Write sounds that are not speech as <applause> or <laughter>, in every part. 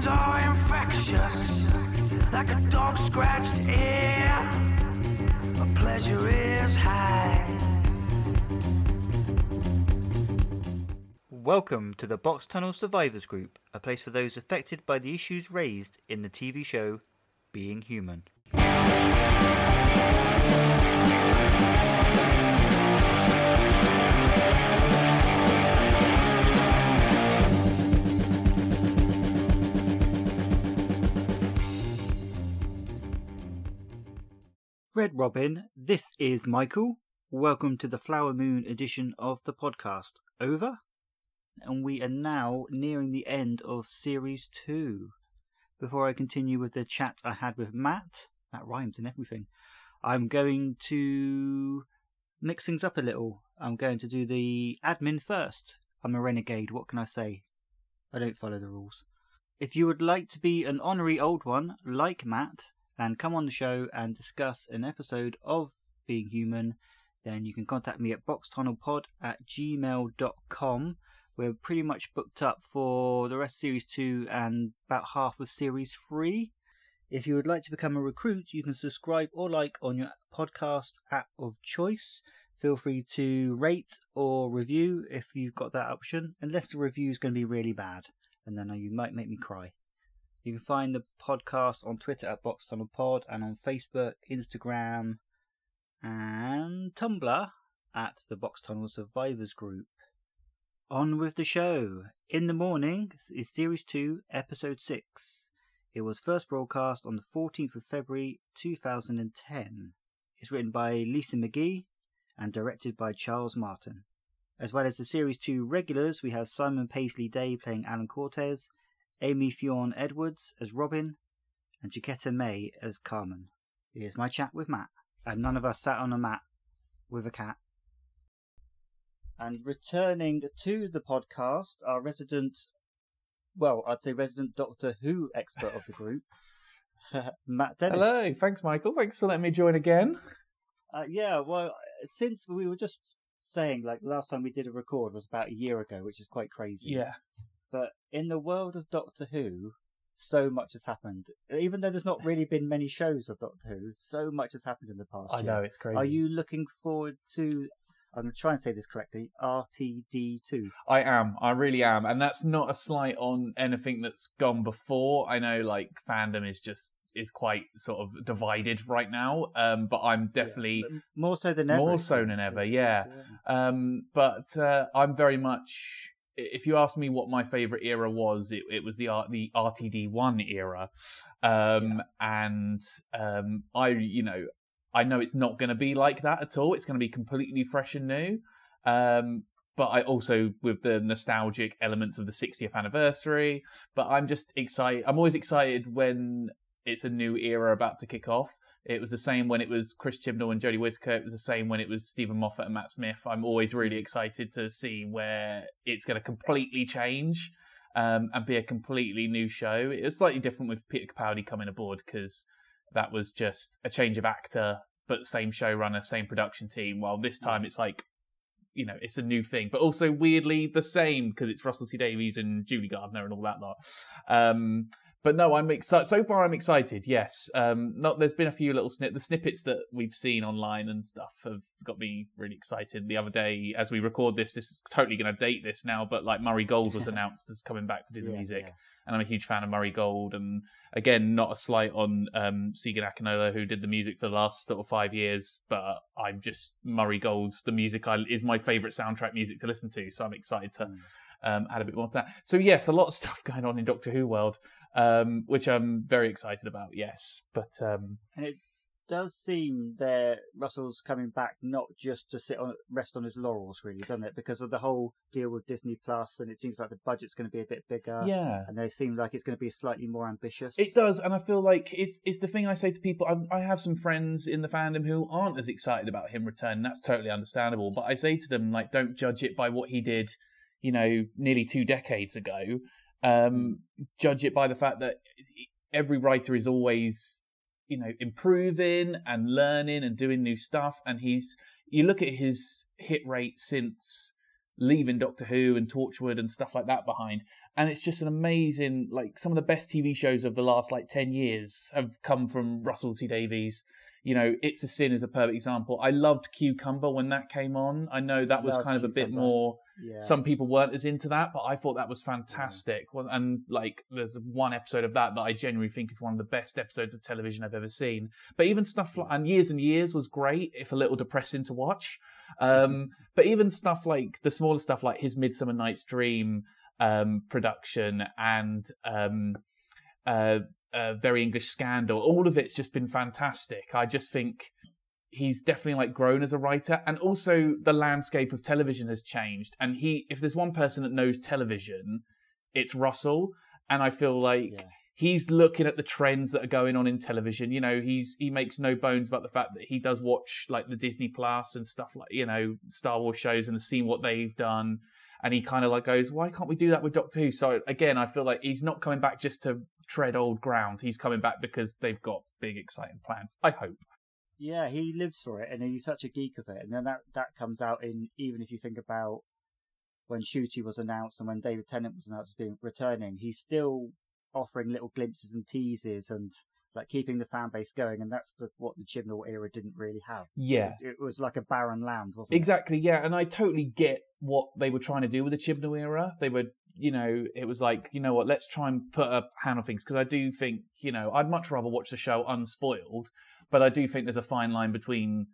feelings are infectious, like a dog scratched ear. But pleasure is high. Welcome to the Box Tunnel Survivors Group, a place for those affected by the issues raised in the TV show Being Human. Red Robin, this is Michael. Welcome to the Flower Moon edition of the podcast. Over? And we are now nearing the end of series two. Before I continue with the chat I had with Matt, that rhymes and everything, I'm going to mix things up a little. I'm going to do the admin first. I'm a renegade, what can I say? I don't follow the rules. If you would like to be an honorary old one, like Matt, and come on the show and discuss an episode of Being Human, then you can contact me at boxtunnelpod at gmail.com. We're pretty much booked up for the rest of Series 2 and about half of Series 3. If you would like to become a recruit, you can subscribe or like on your podcast app of choice. Feel free to rate or review if you've got that option, unless the review is going to be really bad, and then you might make me cry. You can find the podcast on Twitter at Box Tunnel Pod and on Facebook, Instagram, and Tumblr at the Box Tunnel Survivors Group. On with the show. In the Morning is Series 2, Episode 6. It was first broadcast on the 14th of February 2010. It's written by Lisa McGee and directed by Charles Martin. As well as the Series 2 regulars, we have Simon Paisley Day playing Alan Cortez, Amy Fionn Edwards as Robin, and Jacquetta May as Carmen. Here's my chat with Matt. And none of us sat on a mat with a cat. And returning to the podcast, our resident, well, I'd say resident Doctor Who expert of the group, <laughs> Matt Dennis. Hello, thanks, Michael. Thanks for letting me join again. Uh, yeah, well, since we were just saying, like, last time we did a record was about a year ago, which is quite crazy. Yeah, But in the world of Doctor Who, so much has happened. Even though there's not really been many shows of Doctor Who, so much has happened in the past. I year. know it's crazy. Are you looking forward to? I'm going to try and say this correctly. RTD2. I am. I really am, and that's not a slight on anything that's gone before. I know, like fandom is just is quite sort of divided right now. Um, but I'm definitely more so than ever. more so than ever. It's- Yeah. Um, but uh, I'm very much. If you ask me what my favorite era was, it, it was the R- the RTD one era, um, and um, I you know I know it's not going to be like that at all. It's going to be completely fresh and new. Um, but I also with the nostalgic elements of the 60th anniversary. But I'm just excited. I'm always excited when it's a new era about to kick off. It was the same when it was Chris Chibnall and Jodie Whittaker. It was the same when it was Steven Moffat and Matt Smith. I'm always really excited to see where it's going to completely change um, and be a completely new show. It was slightly different with Peter Capaldi coming aboard because that was just a change of actor, but same showrunner, same production team. While this time it's like, you know, it's a new thing, but also weirdly the same because it's Russell T Davies and Julie Gardner and all that lot. Um, but no, I'm excited. So far, I'm excited. Yes. Um, not there's been a few little snip. The snippets that we've seen online and stuff have got me really excited. The other day, as we record this, this is totally going to date this now. But like Murray Gold was <laughs> announced as coming back to do the Yeah, music, yeah. and I'm a huge fan of Murray Gold. And again, not a slight on um, Segun Akinola, who did the music for the last sort of five years, but I'm just Murray Gold's the music I, is my favorite soundtrack music to listen to. So I'm excited to Mm. Um, add a bit more to that. So yes, a lot of <laughs> stuff going on in Doctor Who world, um, which I'm very excited about. Yes, but um, And it does seem that Russell's coming back not just to sit on rest on his laurels, really, doesn't it? Because of the whole deal with Disney Plus, and it seems like the budget's going to be a bit bigger. yeah. And they seem like it's going to be slightly more ambitious. It does, and I feel like it's it's the thing I say to people. I, I have some friends in the fandom who aren't as excited about him returning. That's totally understandable. But I say to them, like, don't judge it by what he did, you know, nearly two decades ago. Um, judge it by the fact that every writer is always, you know, improving and learning and doing new stuff. And he's, you look at his hit rate since leaving Doctor Who and Torchwood and stuff like that behind. And it's just an amazing, like some of the best TV shows of the last like 10 years have come from Russell T Davies. You know, It's a Sin is a perfect example. I loved Cucumber when that came on. I know that was kind of a bit more Yeah. some people weren't as into that, but I thought that was fantastic. Well, And like, there's one episode of that that I genuinely think is one of the best episodes of television I've ever seen. But even stuff like, and Years and Years was great, if a little depressing to watch. <laughs> Um, but even stuff like the smaller stuff like his Midsummer Night's Dream um, production and um, uh, uh, Very English Scandal, all of it's just been fantastic. I just think he's definitely like grown as a writer and also the landscape of television has changed. And he if there's one person that knows television it's russell. And i feel like Yeah. he's looking at the trends that are going on in television. You know he's he makes no bones about the fact that he does watch like the disney plus and stuff like you know star wars shows and seen what they've done. And he kind of like goes why can't we do that with doctor who? So again i feel like he's not coming back just to tread old ground he's coming back because they've got big exciting plans i hope Yeah, he lives for it, and he's such a geek of it. And then that that comes out in even if you think about when Ncuti was announced and when David Tennant was announced as being returning, he's still offering little glimpses and teases and like keeping the fan base going. And that's the, what the Chibnall era didn't really have. yeah It, it was like a barren land, wasn't it? Exactly, yeah, and I totally get what they were trying to do with the Chibnall era. They were, you know, it was like, you know what, let's try and put a hand on things because I do think, you know, I'd much rather watch the show unspoiled, but I do think there's a fine line between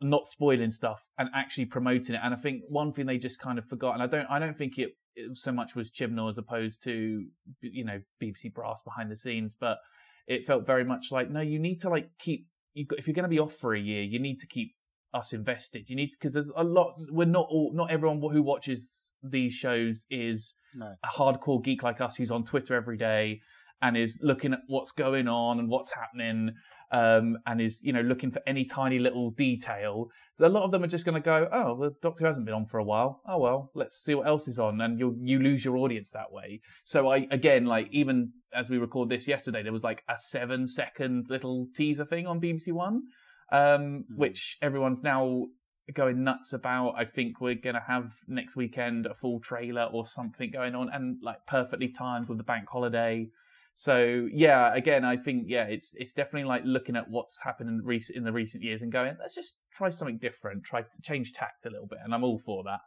not spoiling stuff and actually promoting it. And I think one thing they just kind of forgot, and I don't, I don't think it, it so much was Chibnall as opposed to, you know, BBC brass behind the scenes, but it felt very much like, no, you need to like keep. You if you're going to be off for a year, you need to keep us invested. You need because there's a lot. We're not all, not everyone who watches these shows is? No. a hardcore geek like us who's on Twitter every day and is looking at what's going on and what's happening um, and is you know looking for any tiny little detail. So a lot of them are just going to go, oh, the Doctor hasn't been on for a while. Oh well, let's see what else is on, and you you lose your audience that way. So I again like even as we record this yesterday, there was like a seven second little teaser thing on BBC One, um, which everyone's now going nuts about. I think we're going to have next weekend a full trailer or something going on, and like perfectly timed with the bank holiday. So yeah, again, I think yeah, it's it's definitely like looking at what's happened in recent in the recent years and going, let's just try something different, try to change tact a little bit, and I'm all for that.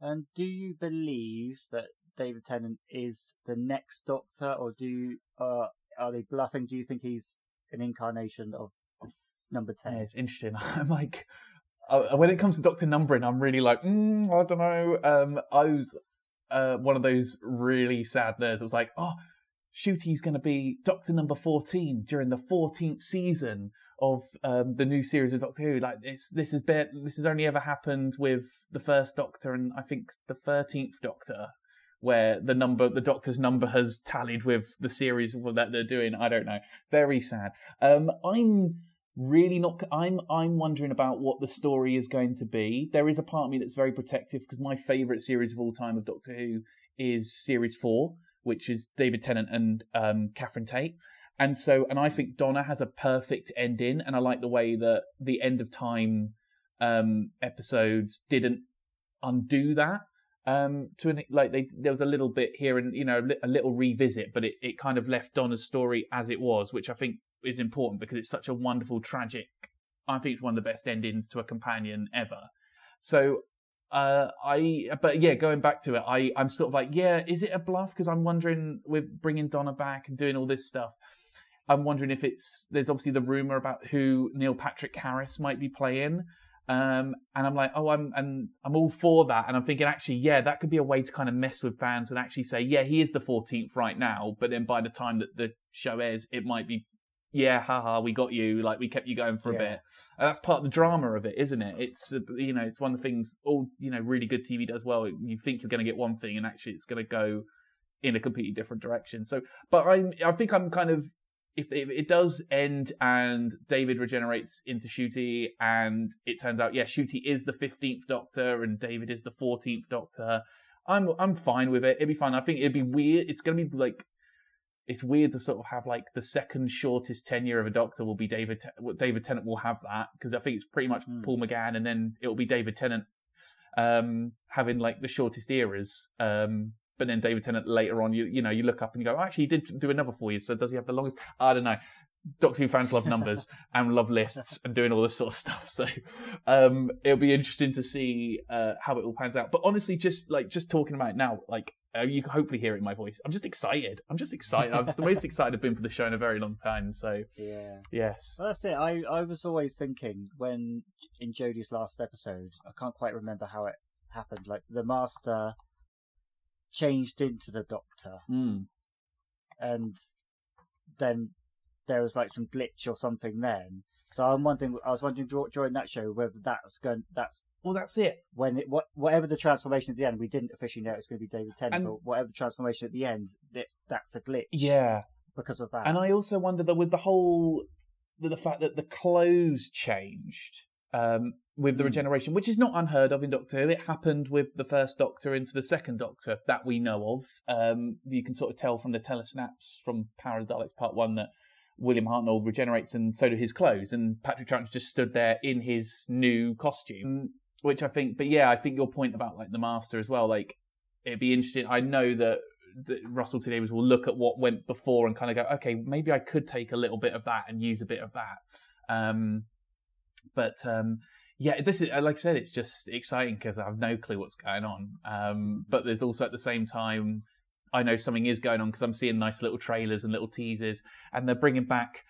And do you believe that David Tennant is the next Doctor, or do you, uh, are they bluffing? Do you think he's an incarnation of number Yeah, ten? it's interesting. <laughs> I'm like, uh, when it comes to Doctor numbering, I'm really like, mm, I don't know. Um, I was uh, one of those really sad nerds that was like, oh, Ncuti's going to be Doctor number 14 during the 14th season of um, the new series of Doctor Who. Like, this, this has been, this has only ever happened with the first Doctor and I think the 13th Doctor. Where the number, the Doctor's number has tallied with the series that they're doing. I don't know. Very sad. Um, I'm really not i'm i'm wondering about what the story is going to be. There is a part of me that's very protective because my favorite series of all time of doctor who is series 4 which is david tennant and um catherine tate. And so and i think donna has a perfect ending and i like the way that the end of time um episodes didn't undo that um to an like they there was a little bit here and you know a, a little revisit but it, it kind of left donna's story as it was which i think is important because it's such a wonderful tragic i think it's one of the best endings to a companion ever so uh i but yeah going back to it i i'm sort of like yeah is it a bluff because i'm wondering with bringing donna back and doing all this stuff i'm wondering if it's there's obviously the rumor about who neil patrick harris might be playing um, and I'm like, oh, I'm, I'm, I'm all for that. And I'm thinking, actually, yeah, that could be a way to kind of mess with fans and actually say, yeah, he is the 14th right now. But then by the time that the show airs, it might be, yeah, haha, we got you. Like we kept you going for a Yeah. bit. And that's part of the drama of it, isn't it? It's, uh, you know, it's one of the things all, you know, really good TV does well. You think you're going to get one thing and actually it's going to go in a completely different direction. So, but I, I think I'm kind of if, if it does end and David regenerates into Ncuti and it turns out, yeah, Ncuti is the 15th Doctor and David is the 14th Doctor, I'm I'm fine with it. It'd be fine. I think it'd be weird. It's going to be like, it's weird to sort of have like the second shortest tenure of a Doctor will be David, David Tennant will have that because I think it's pretty much Hmm. Paul McGann and then it will be David Tennant. um, having like the shortest eras. Um, but then David Tennant later on, you you know, you look up and you go, oh, actually, he did do another four years. So does he have the longest? I don't know. Doctor Who fans love numbers <laughs> and love lists and doing all this sort of stuff. So um, it'll be interesting to see uh, how it all pans out. But honestly, just like just talking about it now, like uh, you can hopefully hear it in my voice. I'm just excited. I'm just excited. I'm the most <laughs> excited I've been for the show in a very long time. So Yeah. yes, Well, that's it. I, I was always thinking when in Jodie's last episode, I can't quite remember how it happened. Like the Master changed into the Doctor, Mm. and then there was like some glitch or something. Then, so I'm wondering. I was wondering dur- during that show whether that's going. That's well, that's it. when it what whatever the transformation at the end. We didn't officially know it was going to be David Tennant, And- but whatever the transformation at the end, that's that's a glitch. Yeah, because of that. And I also wonder that with the whole the, the fact that the clothes changed um, with the Hmm. regeneration, which is not unheard of in Doctor Who. It happened with the first Doctor into the second Doctor that we know of. Um, you can sort of tell from the telesnaps from Power of the Daleks Part One that William Hartnell regenerates, and so do his clothes. And Patrick Troughton just stood there in his new costume, which I think. But yeah, I think your point about like the Master as well, like it'd be interesting. I know that, that Russell T Davies will look at what went before and kind of go, okay, maybe I could take a little bit of that and use a bit of that. Um, but um, yeah, this is like I said, it's just exciting because I have no clue what's going on. Um, but there's also at the same time, I know something is going on because I'm seeing nice little trailers and little teasers, and they're bringing back.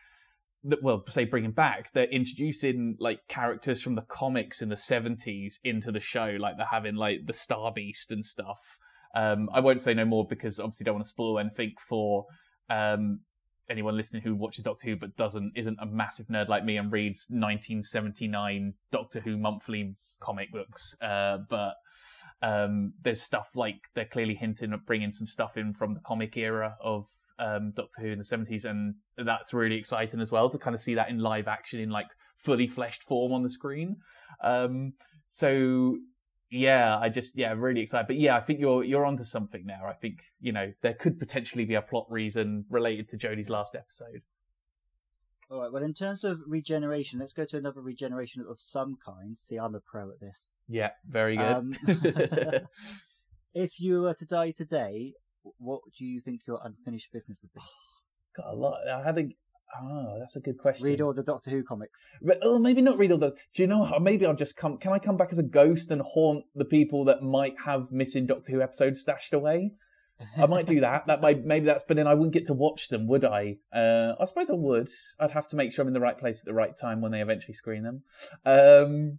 The- Well, say bringing back, they're introducing like characters from the comics in the 70s into the show. Like they're having like the Star Beast and stuff. Um, I won't say no more because obviously don't want to spoil anything for um, anyone listening who watches Doctor Who but doesn't isn't a massive nerd like me and reads 1979 Doctor Who monthly comic books. Uh, but um, there's stuff like they're clearly hinting at bringing some stuff in from the comic era of um, Doctor Who in the 70s, and that's really exciting as well to kind of see that in live action in like fully fleshed form on the screen. Um, so yeah, I just yeah really excited. But yeah, I think you're you're onto something there. I think you know there could potentially be a plot reason related to Jodie's last episode. All right. Well, in terms of regeneration, let's go to another regeneration of some kind. See, I'm a pro at this. Yeah, very good. Um, <laughs> <laughs> if you were to die today, what do you think your unfinished business would be? <sighs> Got a lot. I had a. Oh, that's a good question. Read all the Doctor Who comics. Re- Oh, maybe not read all the. Do you know? Maybe I'll just come. Can I come back as a ghost and haunt the people that might have missing Doctor Who episodes stashed away? I might do that. That might maybe that's. But then I wouldn't get to watch them, would I? Uh, I suppose I would. I'd have to make sure I'm in the right place at the right time when they eventually screen them. Um,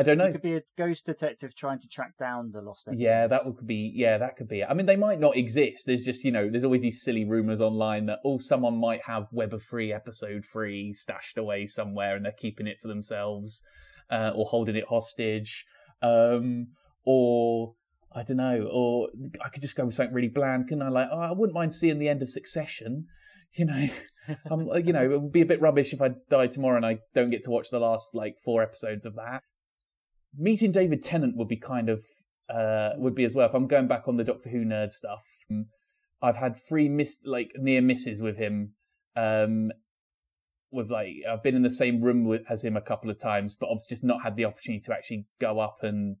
I don't know. You could be a ghost detective trying to track down the lost episodes. Yeah, that would be. Yeah, that could be. it. I mean, they might not exist. There's just you know, there's always these silly rumors online that oh, someone might have Web of Fear, episode free, stashed away somewhere, and they're keeping it for themselves, uh, or holding it hostage, um, or I don't know, or I could just go with something really bland, couldn't I? Like, oh, I wouldn't mind seeing the end of Succession. <laughs> You know, um, you know, it would be a bit rubbish if I die tomorrow and I don't get to watch the last like four episodes of that meeting David Tennant would be kind of uh, would be as well. If I'm going back on the Doctor Who nerd stuff, um, I've had three miss like near misses with him. Um, with like I've been in the same room with as him a couple of times, but I've just not had the opportunity to actually go up and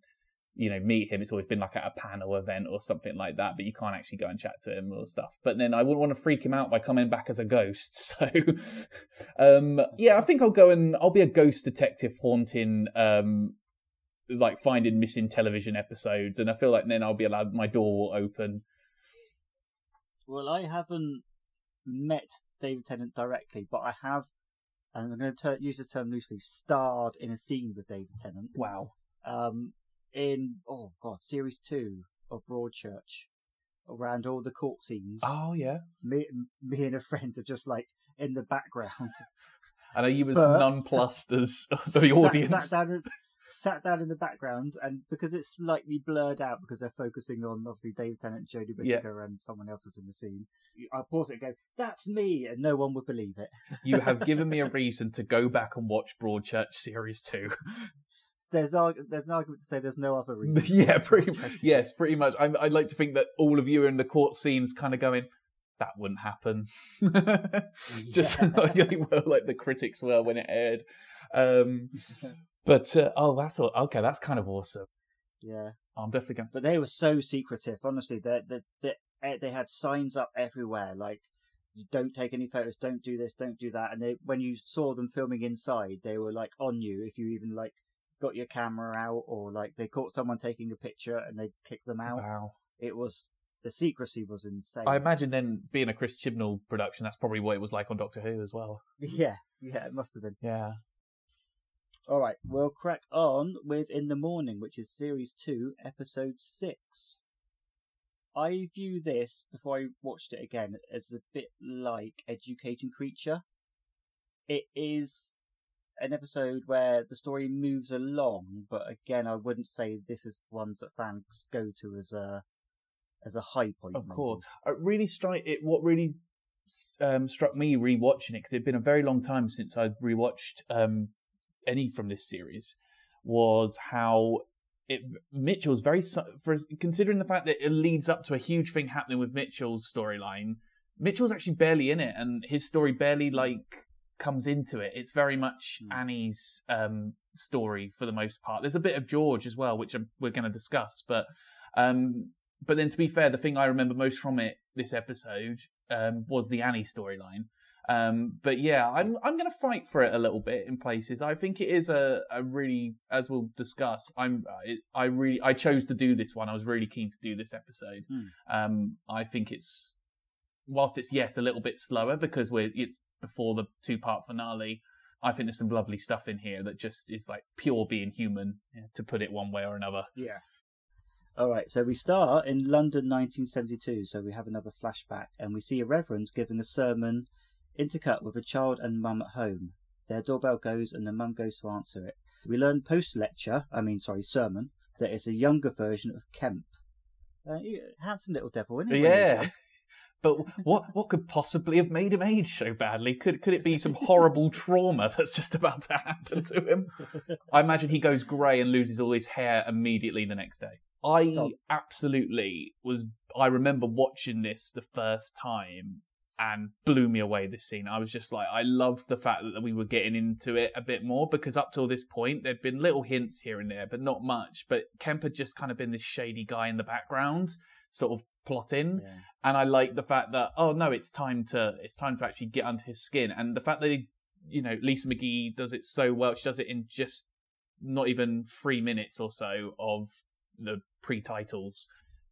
you know meet him. It's always been like at a panel event or something like that, but you can't actually go and chat to him or stuff. But then I wouldn't want to freak him out by coming back as a ghost. <laughs> So um, yeah, I think I'll go and I'll be a ghost detective haunting um, like finding missing television episodes, and I feel like then I'll be allowed my door will open. Well, I haven't met David Tennant directly, but I have, and I'm going to use the term loosely, starred in a scene with David Tennant. Wow. Um, in oh god, series two of Broadchurch, around all the court scenes. Oh yeah. Me, me and a friend are just like in the background. <laughs> I know you was But- nonplussed as <laughs> the Sat- audience. Sat, down, and- sat down in the background, and because it's slightly blurred out because they're focusing on obviously David Tennant, Jodie Yeah. Whittaker, and someone else was in the scene. I pause it and go, "That's me," and no one would believe it. <laughs> you have given me a reason to go back and watch Broadchurch series two. <laughs> There's arg- there's an argument to say there's no other reason. <laughs> yeah, pretty much. yes, pretty much. I, I'd like to think that all of you are in the court scenes, kind of going, "That wouldn't happen." Just like like the critics were when it aired. Um, but uh, oh, that's all. Okay, that's kind of awesome. Yeah, I'm definitely going. but they were so secretive. Honestly, they they they, eh, they had signs up everywhere like. Don't take any photos. Don't do this. Don't do that. And they, when you saw them filming inside, they were like on you. If you even like got your camera out, or like they caught someone taking a picture and they kicked them out. Wow. It was the secrecy was insane. I imagine then being a Chris Chibnall production, that's probably what it was like on Doctor Who as well. <laughs> Yeah, yeah, it must have been. Yeah. All right, we'll crack on with In the Morning, which is series two, episode six. I view this before I watched it again as a bit like Educating Creature. It is an episode where the story moves along, but again, I wouldn't say this is ones that fans go to as a as a high point. Of maybe. course. It really strike it. What really um, struck me rewatching it because it'd been a very long time since I'd rewatched um, any from this series was how it Mitchell's very for considering the fact that it leads up to a huge thing happening with Mitchell's storyline. Mitchell's actually barely in it, and his story barely like comes into it. It's very much Hmm. Annie's um, story for the most part. There's a bit of George as well, which um, we're going to discuss, but um, but then to be fair, the thing I remember most from it this episode um, was the Annie storyline. Um, but yeah, I'm I'm going to fight for it a little bit in places. I think it is a, a really, as we'll discuss. I'm I really I chose to do this one. I was really keen to do this episode. Hmm. Um, I think it's whilst it's yes a little bit slower because we're it's before the two part finale. I think there's some lovely stuff in here that just is like pure being human, yeah, to put it one way or another. Yeah. All right, so we start in London 1972. So we have another flashback, and we see a reverend giving a sermon intercut with a child and mum at home. Their doorbell goes, and the mum goes to answer it. We learn post lecture, I mean, sorry, sermon, that it's a younger version of Kemp. Uh, handsome little devil, isn't he? when he was Yeah. <laughs> But what what could possibly have made him age so badly? Could could it be some horrible <laughs> trauma that's just about to happen to him? I imagine he goes grey and loses all his hair immediately the next day. I absolutely was. I remember watching this the first time and blew me away. This scene, I was just like, I loved the fact that we were getting into it a bit more because up till this point there'd been little hints here and there, but not much. But Kemp had just kind of been this shady guy in the background, sort of plotting Yeah. and I like the fact that oh no, it's time to it's time to actually get under his skin, and the fact that he, you know Lisa McGee does it so well. She does it in just not even three minutes or so of the pre-titles,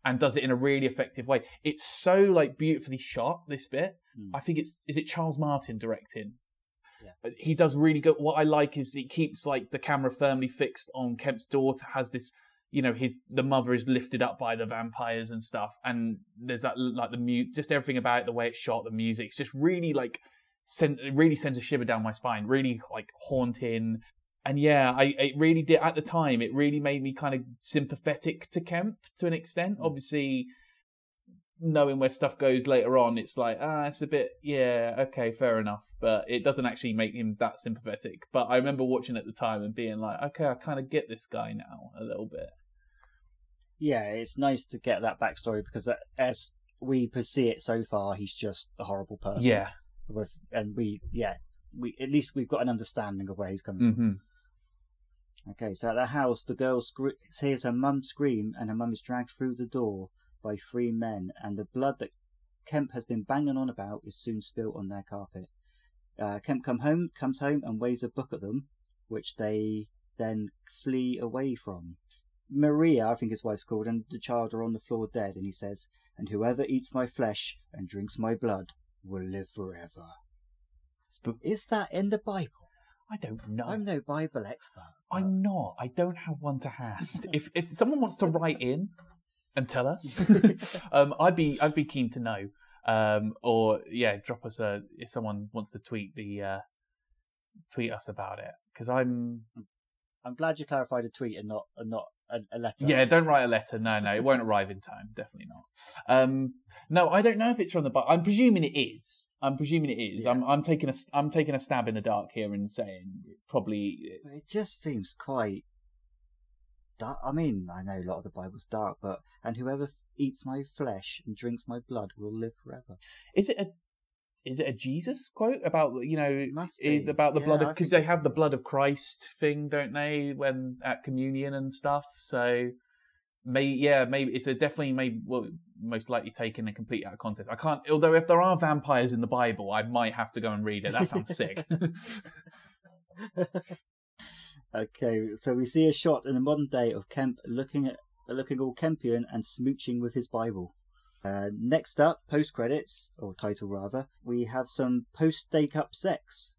and does it in a really effective way. It's so like beautifully shot. This bit, Hmm. I think it's is it Charles Martin directing. Yeah. Uh, He does really good. What I like is he keeps like the camera firmly fixed on Kemp's daughter. Has this you know his the mother is lifted up by the vampires and stuff and there's that like the mute just everything about it the way it's shot the music it's just really like send, it really sends a shiver down my spine really like haunting and yeah i it really did at the time it really made me kind of sympathetic to kemp to an extent. Obviously knowing where stuff goes later on it's like ah it's a bit yeah okay fair enough. But it doesn't actually make him that sympathetic. But i remember watching at the time and being like okay i kind of get this guy now a little bit. Yeah, it's nice to get that backstory because as we perceive it so far, he's just a horrible person. yeah. With and we yeah we at least we've got an understanding of where he's coming hmm from. Okay, so at the house, the girl scre- hears her mum scream, and her mum is dragged through the door by three men, and the blood that Kemp has been banging on about is soon spilt on their carpet. Uh, Kemp come home, comes home and waves a book at them, which they then flee away from. Maria, I think his wife's called, and the child are on the floor dead, and he says, "And whoever eats my flesh and drinks my blood will live forever." Is that in the Bible? I don't know. I'm no Bible expert. but- I'm not. I don't have one to hand. <laughs> if if someone wants to write in and tell us, <laughs> um, I'd be I'd be keen to know. Um, or yeah, drop us a if someone wants to tweet the uh, tweet us about it because I'm I'm glad you clarified a tweet and not and not a, a letter. yeah. Don't write a letter. No, no, it won't arrive in time. Definitely not. Um, no, I don't know if it's from the Bible. I'm presuming it is. I'm presuming it is. Yeah. I'm I'm taking a I'm taking a stab in the dark here and saying probably But it just seems quite dark. I mean, I know a lot of the Bible's dark, but and whoever eats my flesh and drinks my blood will live forever. Is it a is it a Jesus quote about you know It must i- be. about the Yeah, blood because they have the blood of Christ thing, don't they? When at communion and stuff. So may yeah maybe it's a definitely maybe well most likely taken and complete out of context. I can't. Although if there are vampires in the Bible, I might have to go and read it. That sounds sick. <laughs> Okay, so we see a shot in the modern day of Kemp looking at looking all Kempian and smooching with his Bible. Uh, next up, post credits or title rather, we have some post stake up sex.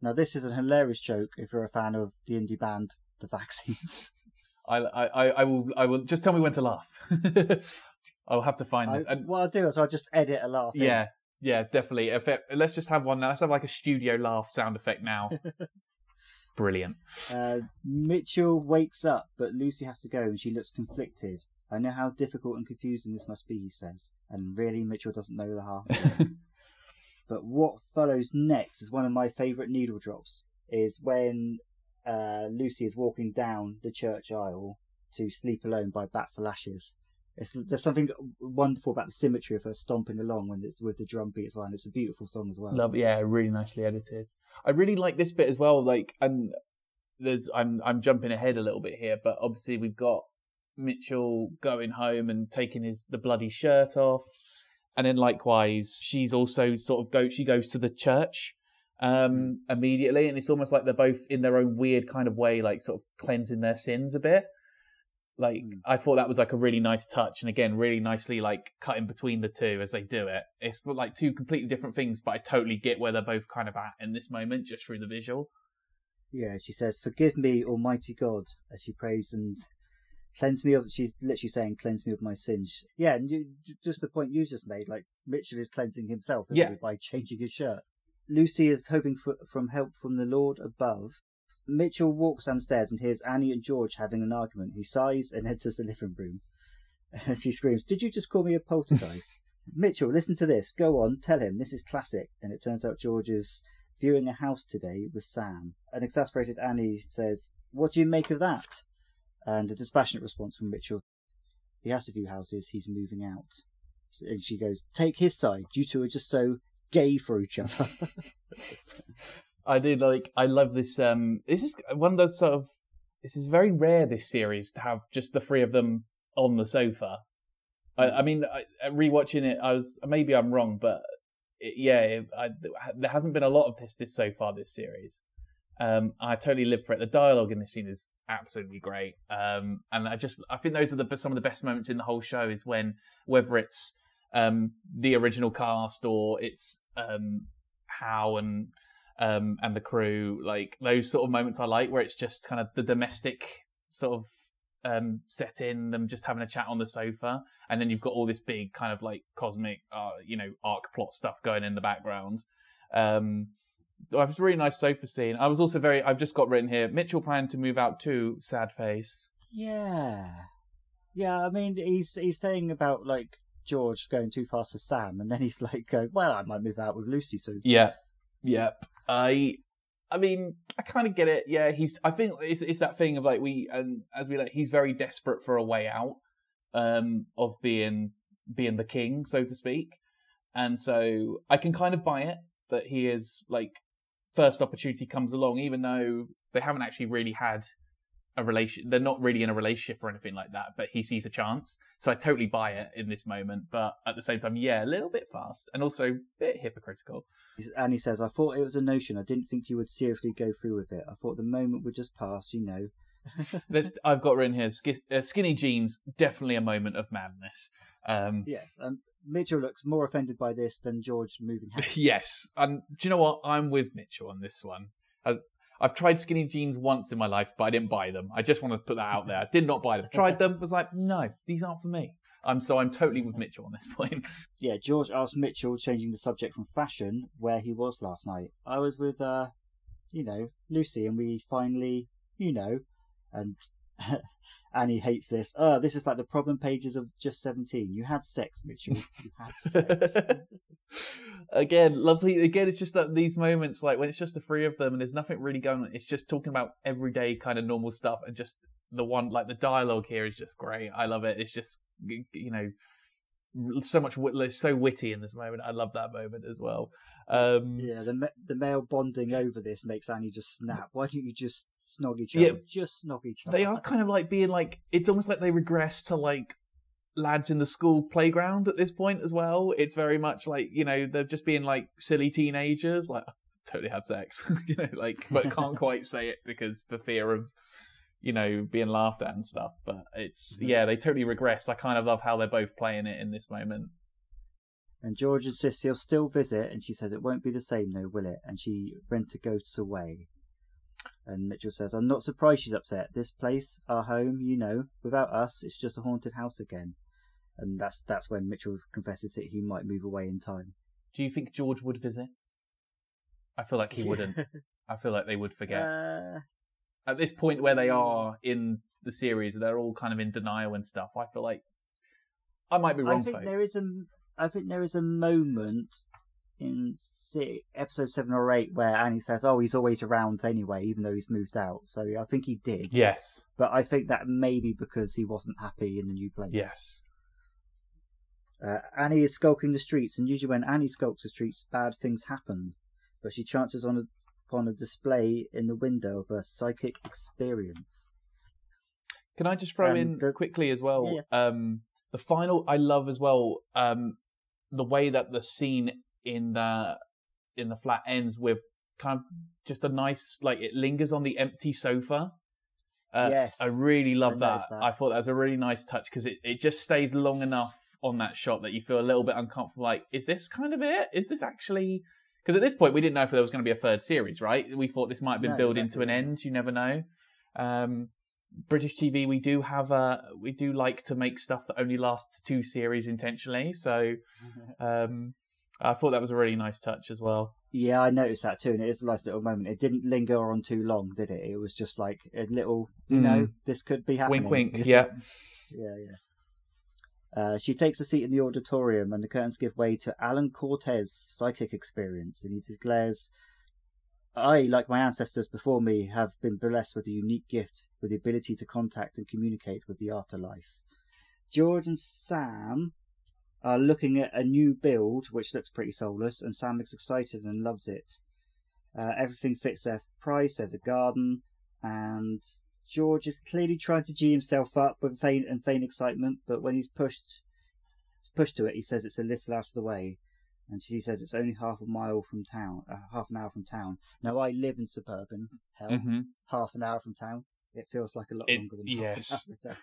Now this is a hilarious joke if you're a fan of the indie band The Vaccines. <laughs> I, I, I will I will just tell me when to laugh. <laughs> I'll have to find I, this. And- what I'll do is I'll just edit a laugh. in. yeah, yeah, definitely. It, let's just have one now. Let's have like a studio laugh sound effect now. <laughs> Brilliant. Uh, Mitchell wakes up, but Lucy has to go, and she looks conflicted. I know how difficult and confusing this must be, he says. And really, Mitchell doesn't know the half. of <laughs> it. but what follows next is one of my favourite needle drops. Is when uh, Lucy is walking down the church aisle to "Sleep Alone" by Bat for Lashes. It's, there's something wonderful about the symmetry of her stomping along when it's with the drum beat as well. And it's a beautiful song as well. Love, yeah, really nicely edited. I really like this bit as well. Like, and there's, I'm, I'm jumping ahead a little bit here, but obviously we've got Mitchell going home and taking his the bloody shirt off, and then likewise she's also sort of go, she goes to the church um immediately. And it's almost like they're both in their own weird kind of way like sort of cleansing their sins a bit. Like Mm. i thought that was like a really nice touch. And again really nicely like cutting between the two as they do it. It's like two completely different things but i totally get where they're both kind of at in this moment just through the visual. Yeah, she says, "Forgive me, Almighty God," as she prays and cleanse me of. She's literally saying, "Cleanse me of my sins." Yeah, and you, just the point you just made, like Mitchell is cleansing himself Yeah. by changing his shirt. Lucy is hoping for from help from the Lord above. Mitchell walks downstairs and hears Annie and George having an argument. He sighs and enters the living room. <laughs> And she screams, "Did you just call me a poltergeist?" <laughs> Mitchell, listen to this. Go on, tell him. This is classic. And it turns out George is viewing a house today with Sam. An exasperated Annie says, What do you make of that? And a dispassionate response from Mitchell, He has to view houses, he's moving out. And she goes, Take his side, you two are just so gay for each other. <laughs> I did like. I love this. Um, this is one of those sort of. This is very rare. This series to have just the three of them on the sofa. I, I mean, I, rewatching it, I was maybe I'm wrong, but it, yeah, it, I, there hasn't been a lot of this this so far this series. Um, I totally live for it. The dialogue in this scene is absolutely great, um, and I just I think those are the some of the best moments in the whole show. Is when whether it's um, the original cast or it's um, Hal and um, and the crew, like those sort of moments I like, where it's just kind of the domestic sort of um, set in them just having a chat on the sofa, and then you've got all this big kind of like cosmic, uh, you know, arc plot stuff going in the background. Um, it was a really nice sofa scene. I was also very. I've just got written here. Mitchell planned to move out too. Sad face. yeah. Yeah, I mean, he's he's saying about, like, George going too fast for Sam, and then he's <laughs> like, uh, Well, I might move out with Lucy soon. Yeah. Yep. I I mean, I kind of get it. Yeah, he's I think it's it's that thing of like we and as we like he's very desperate for a way out um of being being the king, so to speak. And so I can kind of buy it that he is like first opportunity comes along even though they haven't actually really had a relation they're not really in a relationship or anything like that but he sees a chance so i totally buy it in this moment but at the same time yeah a little bit fast and also a bit hypocritical And he says, I thought it was a notion. I didn't think you would seriously go through with it. I thought the moment would just pass, you know. <laughs> I've got written here uh, skinny jeans, definitely a moment of madness. Um, Yes, and Mitchell looks more offended by this than George moving house. <laughs> yes, and do you know what? I'm with Mitchell on this one. As I've tried skinny jeans once in my life, but I didn't buy them. I just want to put that out there. I did not buy them. Tried them, was like, no, these aren't for me. I'm so I'm totally with Mitchell on this <laughs> point. yeah, George asked Mitchell, changing the subject from fashion, where he was last night. I was with, uh, you know, Lucy, and we finally, you know, and <laughs> Annie hates this. Oh, this is like the problem pages of Just 17. You had sex, Mitchell. You had <laughs> sex. again, lovely. Again, it's just that these moments, like when it's just the three of them and there's nothing really going on. It's just talking about everyday kind of normal stuff, and just the one like the dialogue here is just great. I love it. It's just you know, so much wit- so witty in this moment. I love that moment as well. Um, Yeah, the the male bonding over this makes Annie just snap. Why don't you just snog each other? Yeah. Just snog each other. they are kind of like being like it's almost like they regress to like lads in the school playground at this point as well. It's very much like you know they're just being like silly teenagers, like <laughs> totally had sex, <laughs> you know, like but can't <laughs> quite say it because for fear of you know being laughed at and stuff. But it's yeah, they totally regress. I kind of love how they're both playing it in this moment. And George insists he'll still visit, and she says it won't be the same, though, will it? And she rent a ghosts away. And Mitchell says, I'm not surprised she's upset. This place, our home, you know, without us, it's just a haunted house again. And that's that's when Mitchell confesses that he might move away in time. Do you think George would visit? I feel like he wouldn't. <laughs> I feel like they would forget. Uh, At this point where they are in the series, they're all kind of in denial and stuff. I feel like I might be wrong. I think folks. there is a, I think there is a moment in si episode seven or eight where Annie says, "Oh, he's always around anyway, even though he's moved out." So I think he did. Yes. But I think that may be because he wasn't happy in the new place. Yes. Uh, Annie is skulking the streets, and usually when Annie skulks the streets, bad things happen. But she chances on a, upon a display in the window of a psychic experience. Can I just throw Um, in the- quickly as well? Yeah, Um, the final I love as well. Um, the way that the scene in the in the flat ends with kind of just a nice like it lingers on the empty sofa. Uh, Yes, I really love I that. that. I thought that was a really nice touch because it, it just stays long enough on that shot that you feel a little bit uncomfortable. Like, is this kind of it? Is this actually? Because at this point we didn't know if there was going to be a third series, right? We thought this might have been No, built exactly, into an end. You never know. Um, British TV, we do have a we do like to make stuff that only lasts two series intentionally. So <laughs> um, I thought that was a really nice touch as well. Yeah, I noticed that too, and it is a nice little moment. It didn't linger on too long, did it? It was just like a little, you Mm. know, this could be happening. Wink, wink. <laughs> Yeah. yeah, yeah. Uh, she takes a seat in the auditorium, and the curtains give way to Alan Cortez' psychic experience, and he declares, "I, like my ancestors before me, have been blessed with a unique gift, with the ability to contact and communicate with the afterlife." George and Sam are looking at a new build, which looks pretty soulless, and Sam looks excited and loves it. Uh, everything fits their price. There's a garden, and George is clearly trying to g himself up with faint and faint excitement. But when he's pushed pushed to it, he says it's a little out of the way, and she says it's only half a mile from town, uh, half an hour from town. Now I live in suburban hell, hmm half an hour from town. It feels like a lot It- longer than yes. half an hour.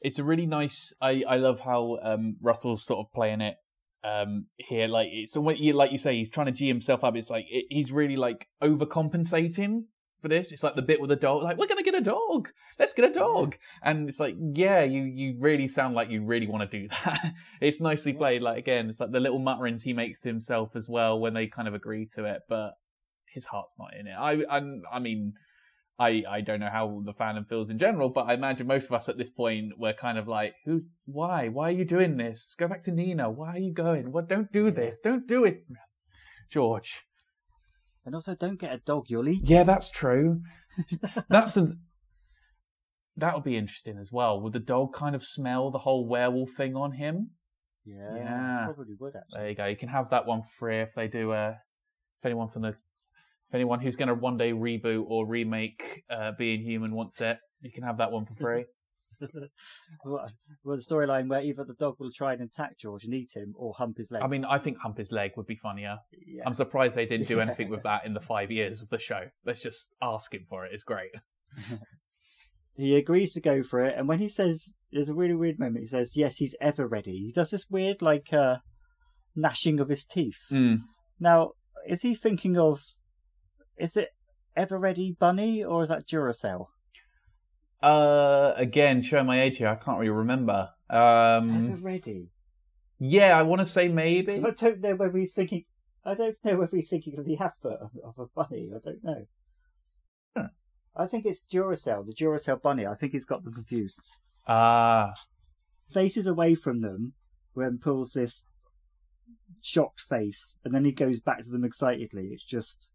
It's a really nice. I I love how um, Russell's sort of playing it um, here. Like it's like you say. He's trying to g himself up. It's like it, he's really like overcompensating for this. It's like the bit with the dog. Like we're gonna get a dog. Let's get a dog. And it's like yeah, you you really sound like you really want to do <laughs> that. it's nicely played. Like again, it's like the little mutterings he makes to himself as well when they kind of agree to it, but his heart's not in it. I I, I mean. I, I don't know how the fandom feels in general, but I imagine most of us at this point were kind of like, "Who's why? Why are you doing this? Go back to Nina. Why are you going? What? Don't do this. Don't do it, George." And also, don't get a dog. You'll eat. Yeah, that's true. <laughs> that's a that'll be interesting as well. Would the dog kind of smell the whole werewolf thing on him? Yeah, Yeah. probably would actually. There you go. You can have that one for free if they do. Uh, if anyone from the if anyone who's going to one day reboot or remake uh, Being Human wants it, you can have that one for free. <laughs> well, well, the storyline where either the dog will try and attack George and eat him, or hump his leg. I mean, I think hump his leg would be funnier. yeah. I'm surprised they didn't do anything with that in the five years of the show. Let's just ask him for it. It's great. <laughs> He agrees to go for it, and when he says, there's a really weird moment. He says, "Yes, he's ever ready." He does this weird, like, uh, gnashing of his teeth. Mm. Now, is he thinking of? Is it Ever Ready Bunny or is that Duracell? Uh, again, showing my age here, I can't really remember. Ever Um, Ready. yeah, I want to say maybe. I don't know whether he's thinking. I don't know whether he's thinking of the advert of, of a bunny. I don't know. Huh. I think it's Duracell, the Duracell bunny. I think he's got them confused. Ah, Faces away from them when pulls this shocked face, and then he goes back to them excitedly. It's just,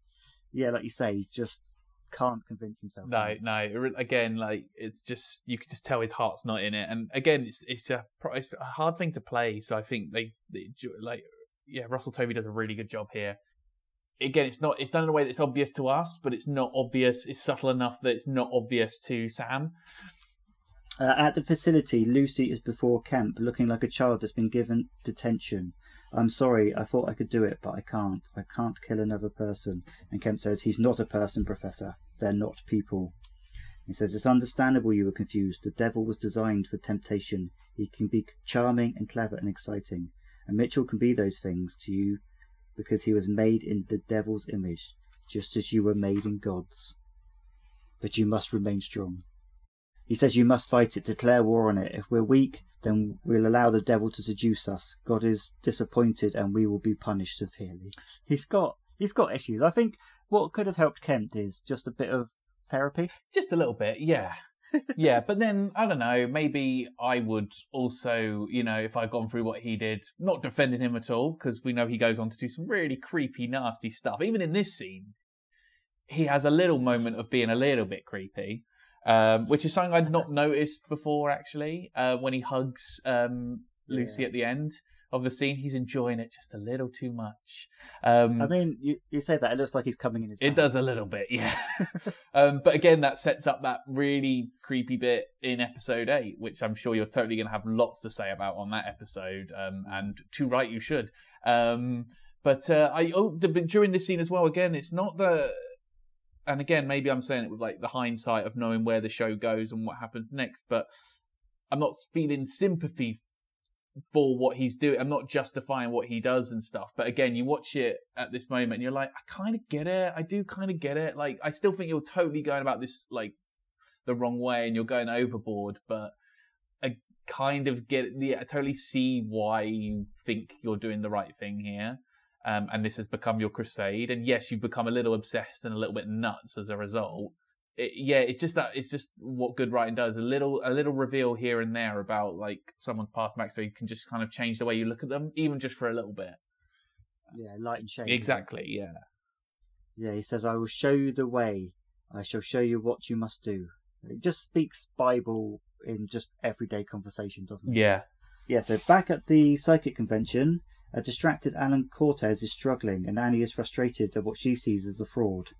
yeah, like you say, he's just can't convince himself. No, no. Again, like it's just you can just tell his heart's not in it, and again, it's it's a it's a hard thing to play. So I think they, they like yeah, Russell Tovey does a really good job here. Again, it's not it's done in a way that's obvious to us, but it's not obvious. It's subtle enough that it's not obvious to Sam. Uh, at the facility, Lucy is before Kemp, looking like a child that's been given detention. I'm sorry, I thought I could do it, but I can't. I can't kill another person. And Kemp says, He's not a person, Professor. They're not people. He says, It's understandable you were confused. The devil was designed for temptation. He can be charming and clever and exciting. And Mitchell can be those things to you because he was made in the devil's image, just as you were made in God's. But you must remain strong. He says you must fight it, declare war on it. If we're weak, then we'll allow the devil to seduce us. God is disappointed and we will be punished severely. He's got he's got issues. I think what could have helped Kemp is just a bit of therapy. Just a little bit, yeah. <laughs> yeah, but then I don't know. Maybe I would also, you know, if I'd gone through what he did, not defending him at all, because we know he goes on to do some really creepy, nasty stuff. Even in this scene, he has a little moment of being a little bit creepy um, which is something I'd not noticed before actually. Uh, when he hugs um, Lucy yeah. at the end of the scene, he's enjoying it just a little too much. Um, I mean, you, you say that it looks like he's coming in his. It does a little bit, yeah. <laughs> Um, but again, that sets up that really creepy bit in episode eight, which I'm sure you're totally going to have lots to say about on that episode, um, and to right you should. Um, but uh, I oh, during this scene as well. Again, it's not the and again, maybe I'm saying it with like the hindsight of knowing where the show goes and what happens next, but I'm not feeling sympathy for what he's doing. I'm not justifying what he does and stuff. But again, you watch it at this moment and you're like, I kind of get it. I do kind of get it. Like, I still think you're totally going about this like the wrong way and you're going overboard, but I kind of get, yeah, I totally see why you think you're doing the right thing here um, and this has become your crusade. And yes, you've become a little obsessed and a little bit nuts as a result. It, yeah, it's just that it's just what good writing does. A little a little reveal here and there about like someone's past backstory can just kind of change the way you look at them, even just for a little bit. Yeah, light and shade. Exactly. Yeah. Yeah, he says, "I will show you the way. I shall show you what you must do." It just speaks Bible in just everyday conversation, doesn't it? Yeah. Yeah. So back at the psychic convention, a distracted Alan Cortez is struggling, and Annie is frustrated at what she sees as a fraud.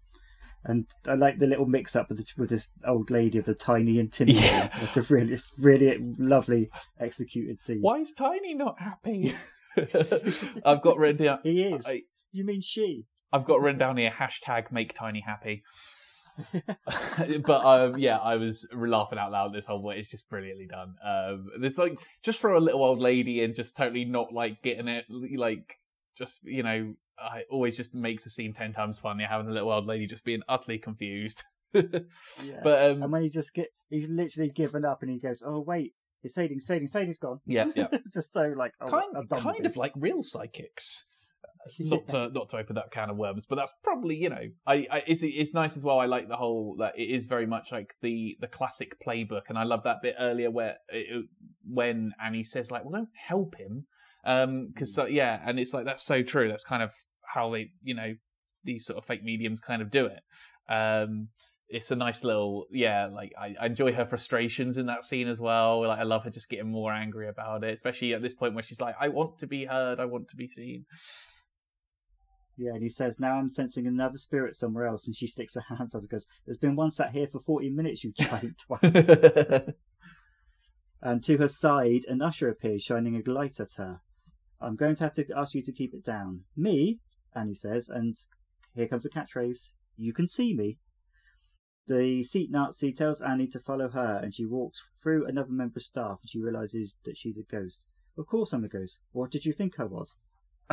And I like the little mix up with, the, with this old lady of the tiny intimidating. Yeah. It's a really, really lovely executed scene. Why is Tiny not happy? <laughs> I've got written down. He is. I, you mean she? I've got written down here hashtag make Tiny happy. <laughs> but um, yeah, I was laughing out loud this whole way. It's just brilliantly done. Um, there's like just for a little old lady and just totally not like getting it, like just you know, I always just makes the scene ten times funnier having the little old lady just being utterly confused. <laughs> yeah. But um, and when he just get, he's literally given up and he goes, "Oh wait, it's fading, it's fading, it's fading's gone." Yeah, yeah. it's <laughs> just so like oh, kind, kind of like real psychics not to not to open that can of worms, but that's probably you know, I, I it's it's nice as well. I like the whole that it is very much like the the classic playbook, and I love that bit earlier where it, when Annie says like, "Well, don't help him," um, because so, yeah, and it's like that's so true. That's kind of how they you know these sort of fake mediums kind of do it. Um, it's a nice little yeah like I, I, enjoy her frustrations in that scene as well like i love her just getting more angry about it especially at this point where she's like i want to be heard i want to be seen yeah, and he says, Now I'm sensing another spirit somewhere else. And she sticks her hands up and goes, There's been one sat here for 40 minutes, you giant <laughs> twat. and to her side, an usher appears, shining a light at her. I'm going to have to ask you to keep it down. Me? Annie says, and here comes a catchphrase You can see me. The seat Nazi tells Annie to follow her, and she walks through another member of staff, and she realizes that she's a ghost. Of course I'm a ghost. What did you think I was?